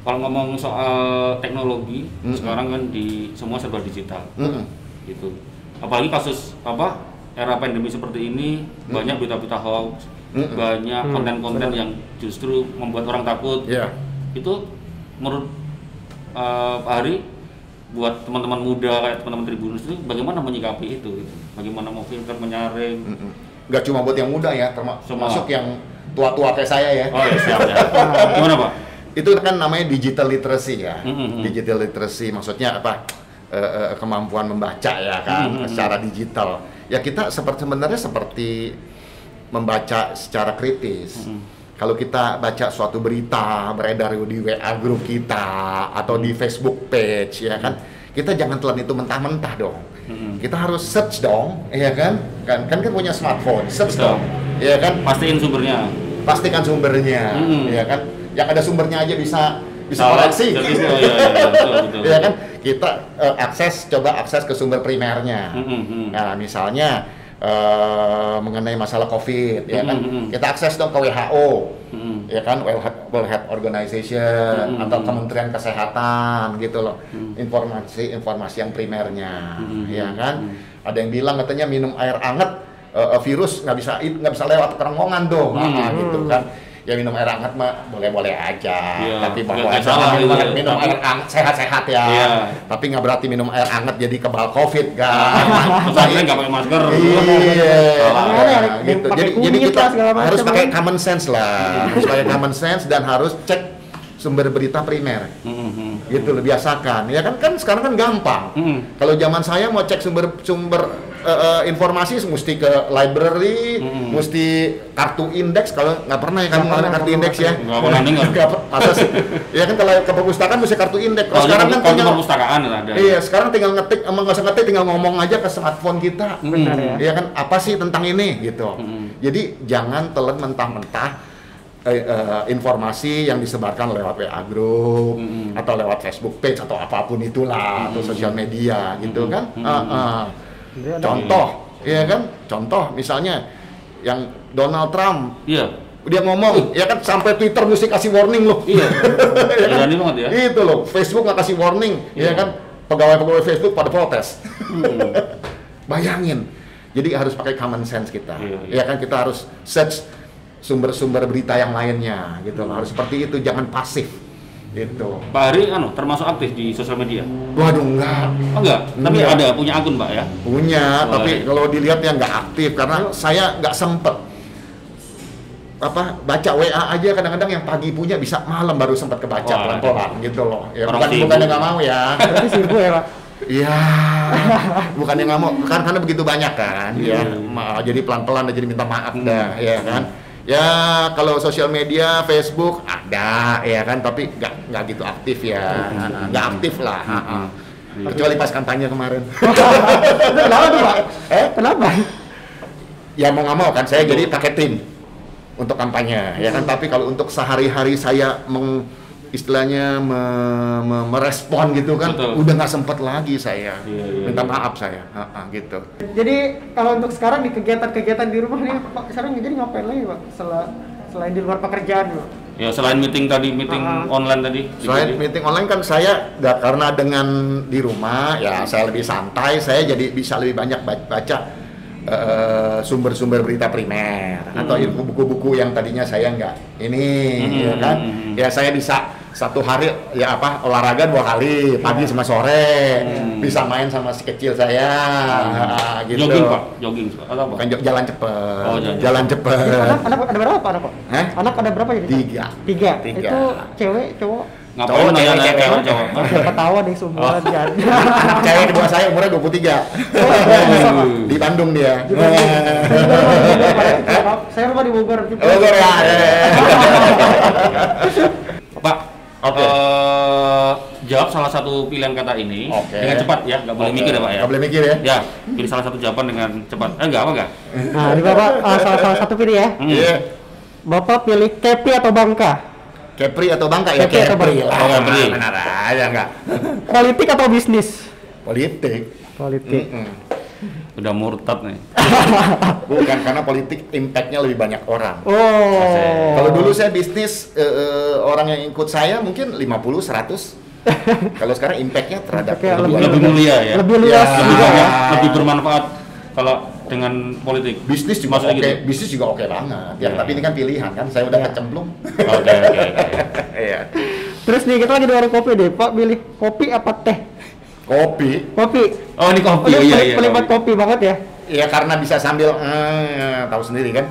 Kalau ngomong soal teknologi, Hmm. sekarang kan di semua serba digital, Mm-mm. gitu. Apalagi kasus apa era pandemi seperti ini Hmm. banyak berita-berita hoax, Mm-mm. banyak Hmm, konten-konten benar. yang justru membuat orang takut. Iya. Itu menurut eh, Pak Hari buat teman-teman muda kayak teman-teman Tribunus itu bagaimana menyikapi itu gitu? Bagaimana mau filter menyaring? Mm-mm. Nggak cuma buat yang muda ya, termasuk yang tua-tua kayak saya ya. Oh ya siap ya. Gimana Pak? Itu kan namanya digital literacy ya. Mm-mm. Digital literacy maksudnya apa? Eh, eh, kemampuan membaca ya kan Mm-mm. secara digital. Ya kita seperti sebenarnya seperti membaca secara kritis. Mm-mm. Kalau kita baca suatu berita beredar di WA grup kita atau di Facebook page ya kan, kita jangan telan itu mentah-mentah dong. Mm-mm. Kita harus search dong, ya kan? Kan kan kan punya smartphone, search Betul. dong. Ya kan? Pastiin sumbernya. pastikan sumbernya, Hmm. ya kan? Yang ada sumbernya aja bisa bisa Salah, koreksi. oh, iya, iya, betul, betul. ya kan? Kita eh, akses coba akses ke sumber primernya. Mm-mm, mm. Nah, misalnya eh, mengenai masalah COVID, ya kan? Mm, mm, mm. Kita akses dong ke WHO, Mm-mm. ya kan? World Health, World Health Organization Mm, mm, atau mm. Kementerian Kesehatan gitu loh. Mm. Informasi-informasi yang primernya, Mm, ya mm, kan? mm. Ada yang bilang katanya minum air anget eh, virus nggak bisa nggak bisa lewat kerongkongan dong, Hmm. Ah, gitu kan. Ya minum air hangat mah boleh-boleh aja, Iya, tapi bahwa aja salah minum, air- minum tapi- air hangat sehat-sehat ya. Iya. Tapi nggak berarti minum air hangat jadi kebal covid kan. Pesantren nggak pakai masker. Iya. Iya, Ada yang gitu. Jadi, kita harus pakai kan. common sense lah, harus pakai common sense dan harus cek sumber berita primer. Mm-mm. Gitu loh, biasakan. Ya kan kan sekarang kan gampang. Mm-mm. Kalau zaman saya mau cek sumber sumber eh, informasi mesti ke library, Mm-mm. mesti kartu indeks. Kalau nggak pernah ya kamu ngalamin pernah, kartu indeks ya? Nggak pernah dengar. Nggak per- masa sih? ya kan kalau ke perpustakaan mesti kartu indeks. Kalau sekarang kan tinggal perpustakaan ada. Iya, sekarang tinggal ngetik, emang nggak usah ngetik, tinggal ngomong aja ke smartphone kita. Benar ya. Iya kan, apa sih tentang ini gitu. Jadi jangan telan mentah-mentah eh, eh, informasi yang disebarkan lewat WA group Mm-mm. atau lewat Facebook page atau apa pun itulah atau Mm-mm. sosial media gitu Mm-mm. kan. Mm-mm. Ah, ah. Jadi ada- Contoh, iya kan? Contoh misalnya yang Donald Trump Iya. dia ngomong, ya kan sampai Twitter mesti kasih warning loh. Iya. Ya kan? Banget ya. Itu loh, Facebook nggak kasih warning, Iya. ya kan? Pegawai-pegawai Facebook pada protes. Hmm. Bayangin. Jadi harus pakai common sense kita. Iya, iya. Ya kan kita harus search sumber-sumber berita yang lainnya gitu loh. Harus seperti itu, jangan pasif. Gitu. Pak Hari anu termasuk aktif di sosial media? Waduh enggak. Oh enggak, tapi Enggak. ada punya akun Pak ya? Punya, Boleh. tapi kalau dilihat ya nggak aktif karena saya nggak sempet apa baca WA aja kadang-kadang yang pagi punya bisa malam baru sempat kebaca Wah. pelan-pelan gitu loh. Ya Orang bukan sibuk. bukan nggak mau ya. Berarti sibuk ya, Pak. Iya, bukannya nggak mau, kan karena begitu banyak kan, ya, Iya. Ma- jadi pelan-pelan jadi minta maaf Hmm. dah, ya kan. Ya kalau sosial media, Facebook ada, ya kan, tapi nggak nggak gitu aktif ya, Hmm. nggak aktif lah. Hmm. Kecuali pas kampanye kemarin. Kenapa tuh Pak? Eh? Kenapa? ya mau nggak mau kan saya jadi pakai tim untuk kampanye ya kan tapi kalau untuk sehari-hari saya meng istilahnya me- me- merespon gitu kan Betul. udah nggak sempet lagi saya Iya, iya, minta iya. maaf saya Ha, ha, gitu Jadi kalau untuk sekarang di kegiatan-kegiatan di rumah nih Pak, sekarang jadi ngapain lagi Pak? Sel- selain di luar pekerjaan Pak? Ya selain meeting tadi, meeting Ah. online tadi. selain Jadi- meeting online kan saya nggak karena dengan di rumah ya saya lebih santai saya jadi bisa lebih banyak ba- baca eh, sumber-sumber berita primer atau Hmm. ilmu buku-buku yang tadinya saya nggak ini Hmm, ya kan hmm. ya saya bisa satu hari ya apa olahraga dua kali pagi sama sore Hmm. bisa main sama si kecil saya ah, gitu Jogging pak, jogging atau apa? bukan jalan cepet Oh, jalan jalan cepet anak, anak ada berapa Pak anak Pak? Hah? Anak ada berapa jadi? tiga Tiga. Tiga. Itu cewek, cowok. Ngapain Cowok, cewek, cewek. cewek cowok? Hah? Siapa tahu ada yang semua Oh. jadi. anak cewek di bawah saya umurnya 23 di Bandung dia Saya rumah di Bogor. Oh, Bogor ya. ya, ya. Pak, Oke. eh, jawab salah satu pilihan kata ini Oke. dengan cepat ya, nggak boleh Oke. mikir ya pak ya. Nggak boleh mikir ya. Ya, pilih salah satu jawaban dengan cepat. Eh enggak apa enggak? Nah, di Bapak ah, salah, salah satu pilih ya. Hmm. Iya. Bapak pilih Kepi atau Bangka? Kepri atau Bangka ya? Kepri atau Kepri Bangka? lah. Oh, Kepri. Benar aja enggak. Politik atau bisnis? Politik. Politik. Mm-mm. Udah murtad nih. Bukan karena politik impact-nya lebih banyak orang. Oh. Kalau dulu saya bisnis eh, eh, orang yang ikut saya mungkin 50 100. Kalau sekarang impact-nya terhadap Oke, lebih lebih- Lebih mulia ya. Lebih luas. Ya. Lebih juga ya. banyak, lebih bermanfaat kalau dengan politik. bisnis juga oke, gitu. bisnis juga oke banget. Ya, Iya. tapi ini kan pilihan kan, saya udah Iya. kecemplung. Oke oke. oke. Iya. Terus nih kita lagi di warung kopi deh. Pak pilih kopi apa teh? Kopi, Kopi. Oh ini kopi. Oh, iya iya. penikmat kopi banget ya. ya karena bisa sambil eh, tahu sendiri kan.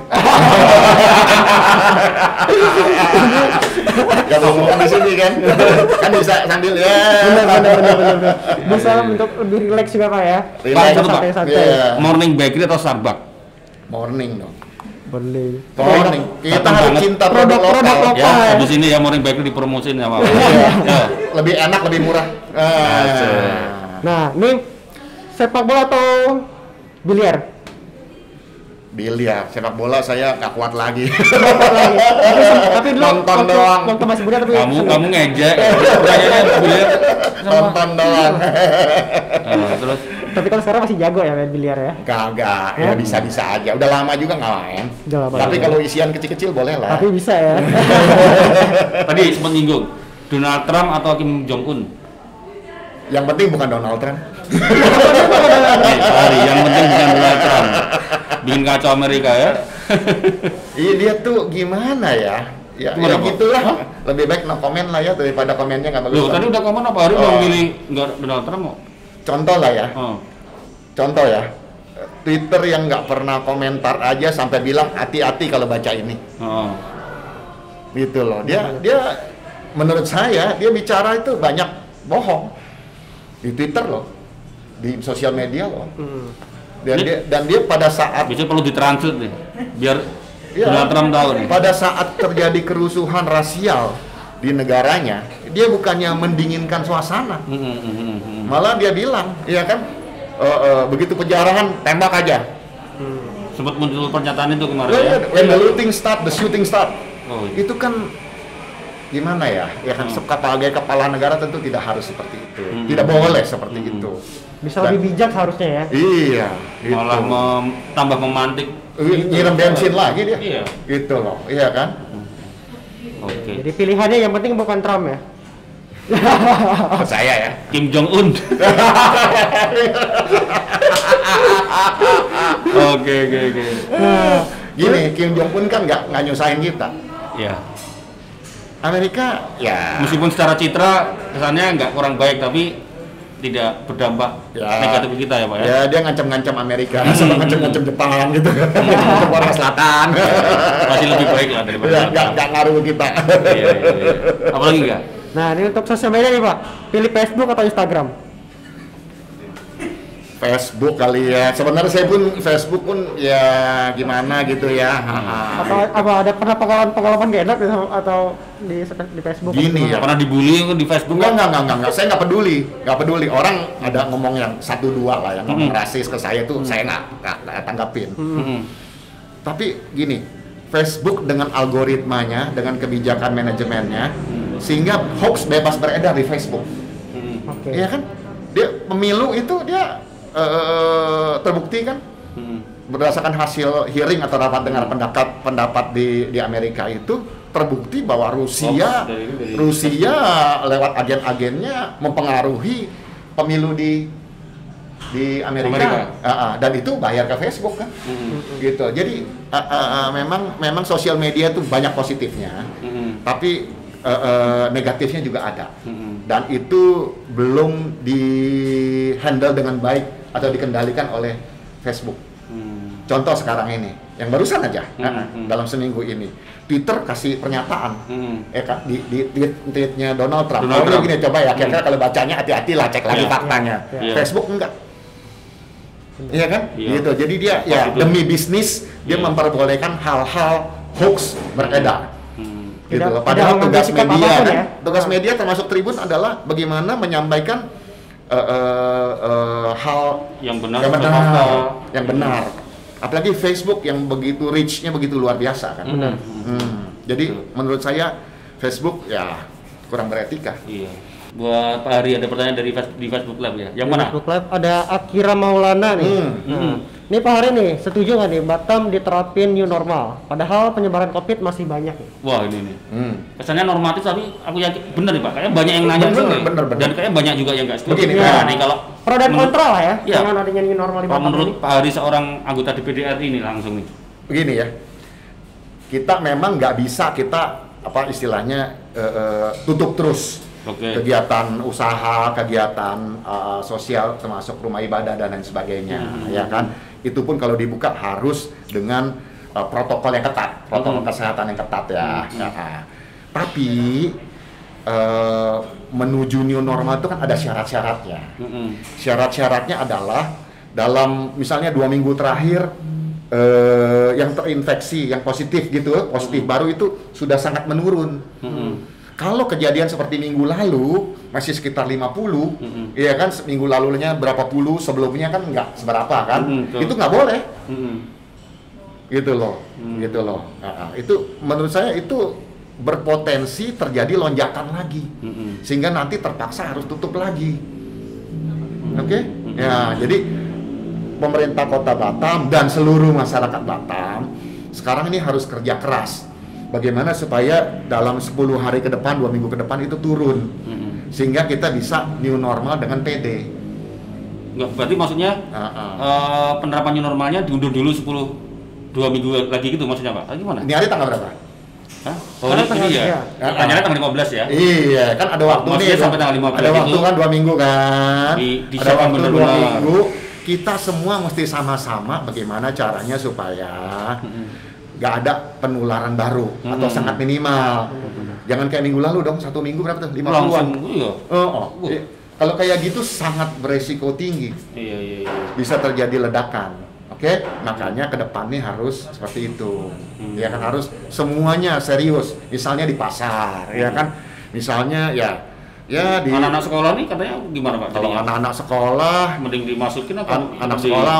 Gak mau ngomong di sini kan, kan bisa sambil ya. Benar benar benar benar. benar. Bisa untuk lebih relax juga Pak ya. Relax, Pak, satu, Pak. santai-santai. Iya. Morning bakery atau Starbucks? Morning dong. Boleh. Morning. Kita harus banget. cinta produk Produk-produk lokal. lokal. Ya, ya. habis ini ya morning bakery dipromosin ya Pak. Iya. Ya. Lebih enak, lebih murah. Asik. Ah. Nah, ini sepak bola atau biliar? Biliar, sepak bola saya nggak kuat lagi. Tapi, tapi dulu Nonton waktu, doang. waktu masih muda tapi Kamu kamu ngejek. Pertanyaannya biliar. Nonton doang. Eh, terus tapi kan sekarang masih jago ya main biliar ya. Kagak, ya Ya. bisa-bisa aja. Udah lama juga nggak main. Udah lama Tapi kalau isian kecil-kecil boleh lah. Tapi bisa ya. tadi sempat nyinggung Donald Trump atau Kim Jong Un? Yang penting bukan Donald Trump. Eh, sorry, yang penting bukan Donald Trump. Bikin kacau Amerika ya. Iya dia tuh gimana ya? Ya, Gimana, ya Pak? gitulah. Lebih baik no komen lah ya daripada komennya nggak bagus. Loh, tadi udah komen apa hari Oh. belum pilih enggak Donald Trump kok? Contoh lah ya. Oh. Contoh ya. Twitter yang nggak pernah komentar aja sampai bilang hati-hati kalau baca ini. Oh. Gitu loh. Dia dia menurut saya dia bicara itu banyak bohong di Twitter loh, di sosial media loh. Hmm. Dan Ini- dia dan dia pada saat Biasanya perlu ditranslate nih, biar Iya. Donald Trump tahu nih. pada saat terjadi kerusuhan rasial di negaranya, dia bukannya mendinginkan suasana, Hmm, hmm, hmm, hmm, hmm. malah dia bilang, iya kan, "Eh, eh, begitu penjarahan tembak aja. Sempat muncul pernyataan itu kemarin When, ya. when the looting start, the shooting start. Oh, iya. Itu kan gimana ya? Ya kan Hmm. sebagai kepala negara tentu tidak harus seperti itu, Hmm. tidak boleh seperti Hmm. itu. Bisa Dan- lebih bijak seharusnya ya. Iya, Malah gitu. mem- tambah memantik. Eh, nyiram bensin lagi dia. Iya. Gitu loh, iya kan? Oke. Jadi pilihannya yang penting bukan Trump ya. Saya ya. Kim Jong Un. Oke oke oke. Gini, Kim Jong Un kan nggak nggak nyusahin kita. Ya. Amerika ya Meskipun secara citra kesannya nggak kurang baik tapi tidak berdampak Ya. negatif ke kita ya pak ya. ya dia ngancam-ngancam Amerika sama ngancam-ngancam Jepang gitu ngancam Korea Selatan Masih lebih baik lah daripada ya, nggak nggak ngaruh ke kita Iya, iya, iya. Apalagi enggak? nah ini untuk sosial media nih Pak. Pilih Facebook atau Instagram? Facebook kali ya. Sebenarnya saya pun Facebook pun ya gimana gitu ya. Atau apa ada pernah pengalaman-pengalaman gak enak gitu, atau di di Facebook? Gini ya. Pernah dibully di Facebook Enggak, enggak, enggak, enggak, enggak. Saya nggak peduli, nggak peduli. Orang ada ngomong yang satu dua lah, yang ngomong Hmm. rasis ke saya tuh saya nggak nggak nggak tanggapin. Mm-mm. Tapi gini, Facebook dengan algoritmanya, dengan kebijakan manajemennya, sehingga hoax bebas beredar di Facebook. Iya kan? Dia pemilu itu dia eh, terbukti kan Mm-mm. berdasarkan hasil hearing atau rapat dengar pendapat pendapat di di Amerika itu terbukti bahwa Rusia Oh, dari- dari- Rusia lewat agen-agennya mempengaruhi pemilu di di Amerika, Amerika. Ah, ah, dan itu bayar ke Facebook kan Mm-mm. gitu jadi ah, ah, ah, memang memang sosial media itu banyak positifnya Mm-mm. tapi eh, eh, negatifnya juga ada Mm-mm. dan itu belum di handle dengan baik atau dikendalikan oleh Facebook. Mm. Contoh sekarang ini, yang barusan aja Hmm, nah, hmm. dalam seminggu ini, Twitter kasih pernyataan. Mm. Eh, di, di tweet, tweetnya Donald Trump. Donald Kalau Trump. gini coba ya, Hmm. kira-kira kalau bacanya hati-hati lah, cek lagi Iya. faktanya. Iya. Facebook enggak. Iya kan? Iya. Gitu. Jadi dia ya Betul. demi bisnis dia Iya. memperbolehkan hal-hal hoax beredar. Mm. gitu Tidak- tidak Padahal mengambil tugas media kan, ya. tugas Ah. media termasuk Tribun adalah bagaimana menyampaikan eh, eh, eh, hal Yang benar yang benar, fakta. yang benar. Apalagi Facebook yang begitu reach-nya begitu luar biasa kan. Benar. Hmm. Jadi Betul. menurut saya Facebook ya kurang beretika. Iya. Buat Pak Hari ada pertanyaan dari di Facebook Live ya. Yang Di mana? Facebook Live ada Akira Maulana nih. Hmm. Hmm. Ini Pak Hari nih, setuju nggak nih Batam diterapin new normal? Padahal penyebaran COVID masih banyak nih. Wah ini nih. Hmm. Kesannya normatif tapi aku yakin bener nih Pak. Kayaknya banyak yang nanya Bener, juga nih. bener, bener. Dan kayaknya banyak juga yang nggak setuju. Begini, nah, nih kalau Pro dan kontra lah ya, Iya. dengan adanya new normal di Batam menurut ini. Pak Hari seorang anggota DPD RI ini langsung nih. Begini ya, kita memang nggak bisa kita apa istilahnya eh, eh, tutup terus Oke. kegiatan usaha, kegiatan uh, sosial termasuk rumah ibadah dan lain sebagainya, Hmm. ya kan? Itu pun kalau dibuka harus dengan uh, protokol yang ketat, protokol Hmm. kesehatan yang ketat ya. Hmm. Ya, ah. Tapi uh, menuju new normal itu kan ada syarat-syaratnya. Mm-mm. Syarat-syaratnya adalah dalam misalnya dua minggu terakhir eh, yang terinfeksi, yang positif gitu, positif baru itu sudah sangat menurun. Mm-mm. Kalau kejadian seperti minggu lalu masih sekitar 50, Mm-mm. iya kan minggu lalunya berapa puluh, sebelumnya kan nggak seberapa kan, Mm, betul. itu nggak boleh, Mm-mm. gitu loh, Mm. gitu loh. Nah, itu menurut saya itu berpotensi terjadi lonjakan lagi, Mm-mm. sehingga nanti terpaksa harus tutup lagi, oke? Mm-mm. Ya, jadi pemerintah kota Batam dan seluruh masyarakat Batam sekarang ini harus kerja keras. Bagaimana supaya dalam 10 hari ke depan, dua minggu ke depan itu turun Mm-mm. sehingga kita bisa new normal dengan PD. Nggak, berarti maksudnya Ah, ah. eh, penerapan new normalnya diundur dulu 10 dua minggu lagi gitu maksudnya Pak? Gimana? Ini hari tanggal berapa? Hah? Oh, ini, tanggal ini ya. Tanyanya tanggal 15 ya. Iya, kan ada waktu Maksudnya nih. sampai tanggal 15 ada waktu itu kan dua minggu kan. di- ada disiapkan waktu dua benar-benar. minggu. Kita semua mesti sama-sama bagaimana caranya supaya. Nggak ada penularan baru atau Hmm. sangat minimal. Jangan kayak minggu lalu dong, satu minggu berapa tuh? 50 Langsung, an iya. Oh. Wah. Eh, Kalau kayak gitu sangat beresiko tinggi, Iya, iya, iya. bisa terjadi ledakan. Oke, makanya ke depan nih harus seperti itu. Hmm. Ya kan harus semuanya serius. Misalnya di pasar, ya Hmm. kan. Misalnya ya ya di Anak-anak sekolah nih katanya gimana Pak? kalau anak-anak sekolah, mending dimasukin atau an- anak sekolah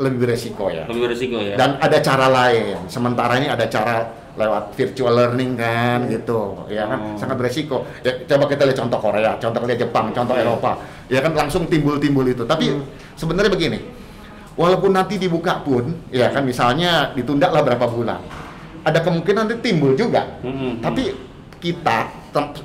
lebih beresiko ya. lebih beresiko ya? Dan ada cara lain. Sementara ini ada cara lewat virtual learning kan gitu, ya kan Oh. sangat beresiko. Ya, coba kita lihat contoh Korea, contoh lihat Jepang, contoh Iya. Eropa, ya kan langsung timbul-timbul itu. Tapi sebenarnya begini, walaupun nanti dibuka pun, ya kan misalnya ditunda lah berapa bulan, ada kemungkinan nanti timbul juga. Mm-mm. Tapi kita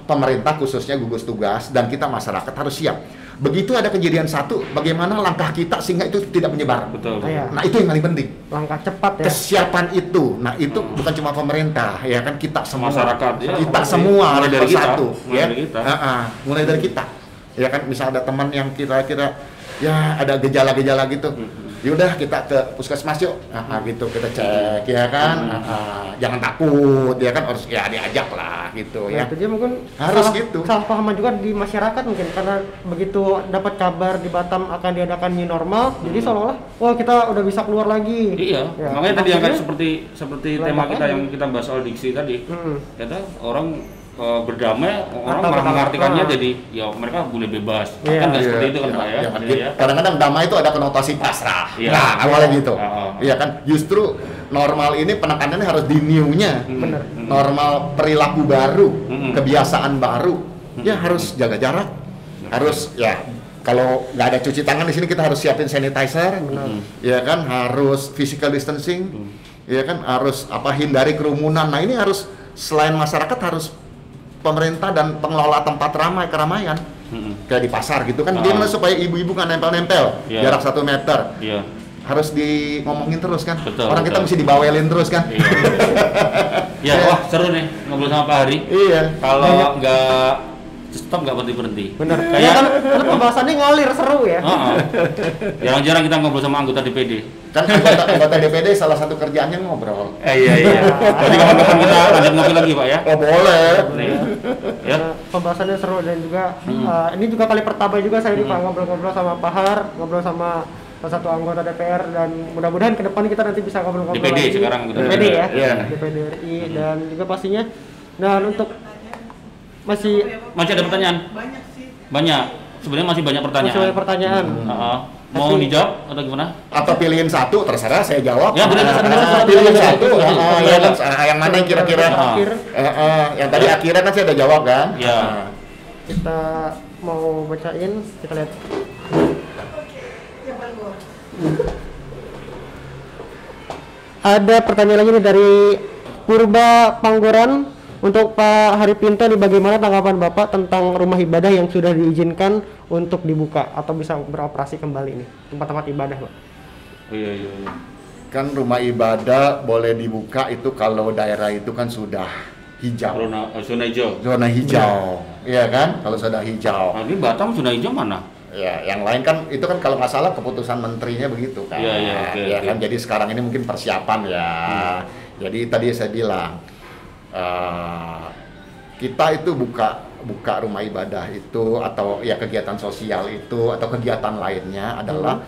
pemerintah khususnya gugus tugas dan kita masyarakat harus siap. Begitu ada kejadian satu, bagaimana langkah kita sehingga itu tidak menyebar. betul. Iya. Nah itu yang paling penting Langkah cepat ya. kesiapan itu. Nah itu bukan cuma pemerintah, ya kan kita semua, Masyarakat, ya. kita Mulai- semua mulai dari kita, bersatu, mulai ya. dari kita. Ah, ah, mulai dari kita, ya kan. Misal ada teman yang kira-kira ya ada gejala-gejala gitu, yaudah kita ke puskesmas yuk nah, gitu kita cek ya kan Ah, ah, jangan takut ya kan harus ya diajak lah gitu Ya, ya itu dia mungkin Harus salah, gitu. salah pahaman juga di masyarakat mungkin karena begitu dapat kabar di Batam akan diadakan new normal, jadi seolah-olah wah kita udah bisa keluar lagi. Iya, Ya, makanya tadi yang kan maksudnya- seperti seperti tema apa kita yang kita bahas soal diksi tadi. Mm-mm. Ternyata orang eh, berdamai, orang Atau malah mengartikannya jadi ya mereka boleh bebas. Iya. Kan nggak Iya, seperti itu kan iya, Pak ya. iya, Iya, ya. kadang-kadang damai itu ada konotasi pasrah. Iya. nah awalnya gitu. Ah, ah. iya kan? Justru normal ini penekanannya harus di new-nya. Hmm, hmm. normal perilaku baru Mm-mm. kebiasaan baru. Ya harus jaga jarak. Harus ya kalau nggak ada cuci tangan di sini kita harus siapin sanitizer. Ya kan? Harus physical distancing. Ya kan? Harus apa hindari kerumunan. Nah ini harus selain masyarakat harus pemerintah dan pengelola tempat ramai keramaian Mm-mm. kayak di pasar gitu kan Ah. gimana supaya ibu-ibu nggak nempel-nempel Iya. jarak satu meter Iya. harus di ngomongin terus kan Betul, orang kita betul. mesti dibawelin terus kan Iya. ya, wah seru nih ngobrol sama Pak Hari. iya Kalau nggak stop nggak berhenti berhenti. Bener. Kayak Ya kan karena pembahasannya ngalir seru ya. Heeh. Jarang-jarang kita ngobrol sama anggota DPD. kan anggota, anggota DPD salah satu kerjaannya ngobrol Eh iya iya. Jadi kapan-kapan kita lanjut ngopi lagi Pak ya. oh boleh Nih. Ya. Karena pembahasannya seru dan juga Hmm. uh, ini juga kali pertama juga saya nih Pak ngobrol-ngobrol sama Pak Har, ngobrol sama salah satu anggota DPR dan mudah-mudahan ke depan kita nanti bisa ngobrol-ngobrol DPD lagi. sekarang. DPD ya, Iya. DPD RI dan juga pastinya dan untuk masih Masih ada pertanyaan? Banyak. Sebenarnya masih banyak pertanyaan. masih banyak pertanyaan. Heeh. Mau Tapi- dijawab atau gimana? atau pilihin satu terserah saya jawab Ya, benar, benar, benar, benar, pilihin satu ah, benar. ya kan ah, yang mana yang kira-kira. Terakhir Eh, eh, yang tadi akhirnya kan saya udah jawab kan Ya. Ah. kita mau bacain, kita lihat. Ada pertanyaan lagi nih dari Purba Panggoran untuk Pak Hari Pinto nih bagaimana tanggapan Bapak tentang rumah ibadah yang sudah diizinkan untuk dibuka atau bisa beroperasi kembali nih tempat-tempat ibadah Pak. Iya iya iya. kan rumah ibadah boleh dibuka itu kalau daerah itu kan sudah hijau Zona eh, zona hijau. zona hijau iya kan kalau sudah hijau Nah, ini Batam zona hijau mana? ya yang lain kan itu kan kalau nggak salah keputusan menterinya begitu kan Iya, iya, oke, ya oke. kan jadi sekarang ini mungkin persiapan ya jadi tadi saya bilang eh, kita itu buka buka rumah ibadah itu atau ya kegiatan sosial itu atau kegiatan lainnya adalah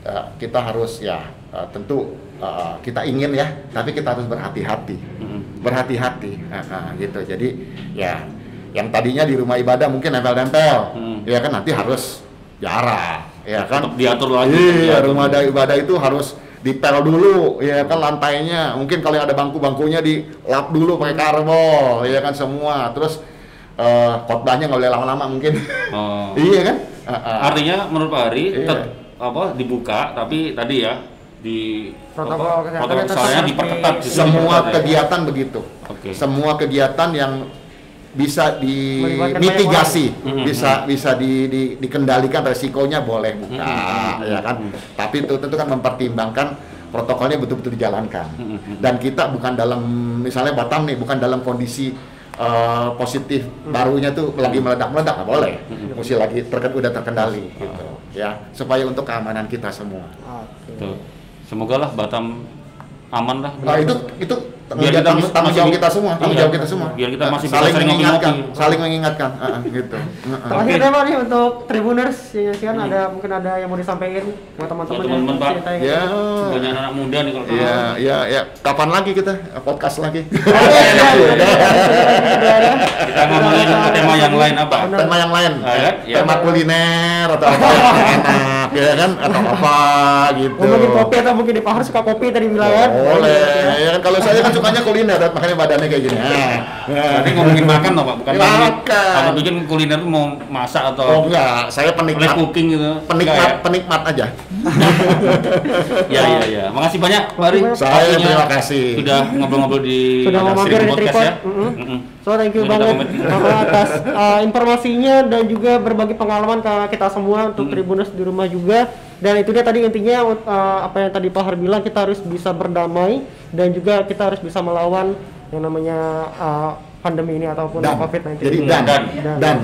eh, kita harus ya eh, tentu eh, kita ingin ya tapi kita harus berhati-hati Mm-mm. berhati-hati Ah, ah, gitu jadi ya yang tadinya di rumah ibadah mungkin nempel-nempel Hmm. ya kan nanti harus jarak ya kan Tetap diatur lagi. iya diatur. rumah ibadah itu harus dipel dulu ya kan lantainya mungkin kalau ada bangku-bangkunya dilap dulu pakai karbol ya kan semua terus eh, khotbahnya nggak boleh lama-lama mungkin Oh. iya kan Ah, ah. Artinya menurut Pak Hari Iya. tet- apa dibuka tapi tadi ya di Protokol apa, kesehatan protokol kesehatannya diperketat di- semua diperketat ya. kegiatan begitu Oke. semua kegiatan yang bisa dimitigasi orang. bisa bisa di, di- dikendalikan resikonya boleh buka Mhm. ya kan tapi itu tentu kan mempertimbangkan protokolnya betul-betul dijalankan Mhm. dan kita bukan dalam misalnya Batam nih bukan dalam kondisi eh, positif barunya tuh lagi meledak-meledak nggak boleh mesti lagi terken, udah terkendali gitu ya supaya untuk keamanan kita semua Oke. Tuh. Semoga lah Batam aman lah. Nah itu itu tanggung, Biar kita tanggung, mis- tanggung masih jawab kita semua, tanggung iya. jawab kita semua. Biar kita Nah, masih bisa saling mengingatkan, saling mengingatkan, Ah, ah, gitu. Heeh. Terakhir deh Pak nih untuk Tribuners yang nyaksikan ada mungkin ada yang mau disampaikan buat Ya, teman-teman teman-teman, Pak. Ya, Banyak anak muda nih kalau ya, ya, ya. Kapan lagi kita podcast lagi? kita ngomongin tema yang lain apa? Benar. Tema yang lain, Ah, ya? Ya. tema kuliner atau apa yang enak, ya kan? Atau apa gitu. Ngomongin kopi atau mungkin di Pak Har suka kopi tadi bilang kan? Boleh, ya kan? Kalau saya kan sukanya kuliner, makanya badannya kayak gini. Nah, nah. Ngomongin makan loh Pak, bukan Makan. Kalau bikin kuliner tuh mau masak Oh atau enggak, saya penikmat, cooking gitu. penikmat, Enggak penikmat aja. ya? Ya ya ya. Makasih banyak Pak Ari. Saya terima kasih. Sudah ngobrol-ngobrol di Sudah mau mampir di podcast Tripod. ya. Mm-mm. Mm-mm. So thank you banget atas uh, informasinya dan juga berbagi pengalaman ke kita semua untuk Tribuners di rumah juga. Dan itu dia tadi intinya uh, apa yang tadi Pak Har bilang kita harus bisa berdamai dan juga kita harus bisa melawan yang namanya uh, pandemi ini ataupun Dan, COVID-19 jadi ini. dan, Dan. Dan. dan.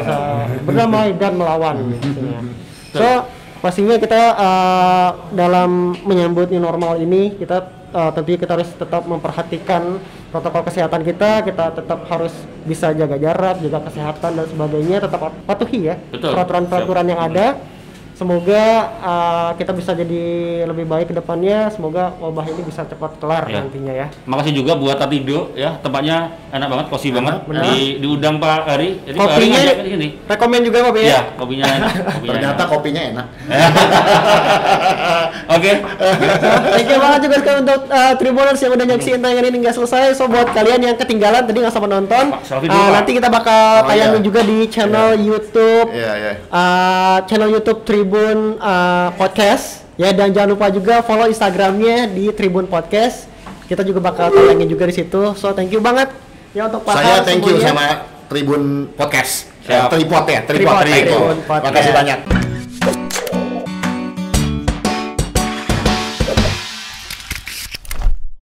bisa berdamai dan melawan intinya. So pastinya kita uh, dalam menyambut new normal ini kita uh, tentunya kita harus tetap memperhatikan protokol kesehatan kita kita tetap harus bisa jaga jarak jaga kesehatan dan sebagainya tetap patuhi ya Betul. peraturan-peraturan yang ada semoga uh, kita bisa jadi lebih baik ke depannya semoga wabah ini bisa cepat kelar Ya. nantinya ya Makasih juga buat Tatido ya, tempatnya enak banget, cozy banget. benar. Di diundang Pak Ari. Jadi Pak Ari kopinya sini. rekomen juga Pak ya Iya, kopinya enak. kopinya Ternyata enak. kopinya enak. Oke. Thank you banget juga sekali untuk uh, Tribuners yang udah nyaksiin tayangan ini nggak selesai. So buat kalian yang ketinggalan tadi nggak sempat nonton, Pak, uh, dulu, Pak. nanti kita bakal Oh, tayangin iya. juga di channel YouTube, Iya, iya. uh, channel YouTube Tribun uh, Podcast. Ya dan jangan lupa juga follow Instagramnya di Tribun Podcast. Kita juga bakal tayangin juga di situ. So thank you banget ya untuk Pak Saya thank you semuanya. sama Tribun Podcast. Eh, Tripod ya, Tripod, Tripod. Tribun Podcast. Makasih banyak.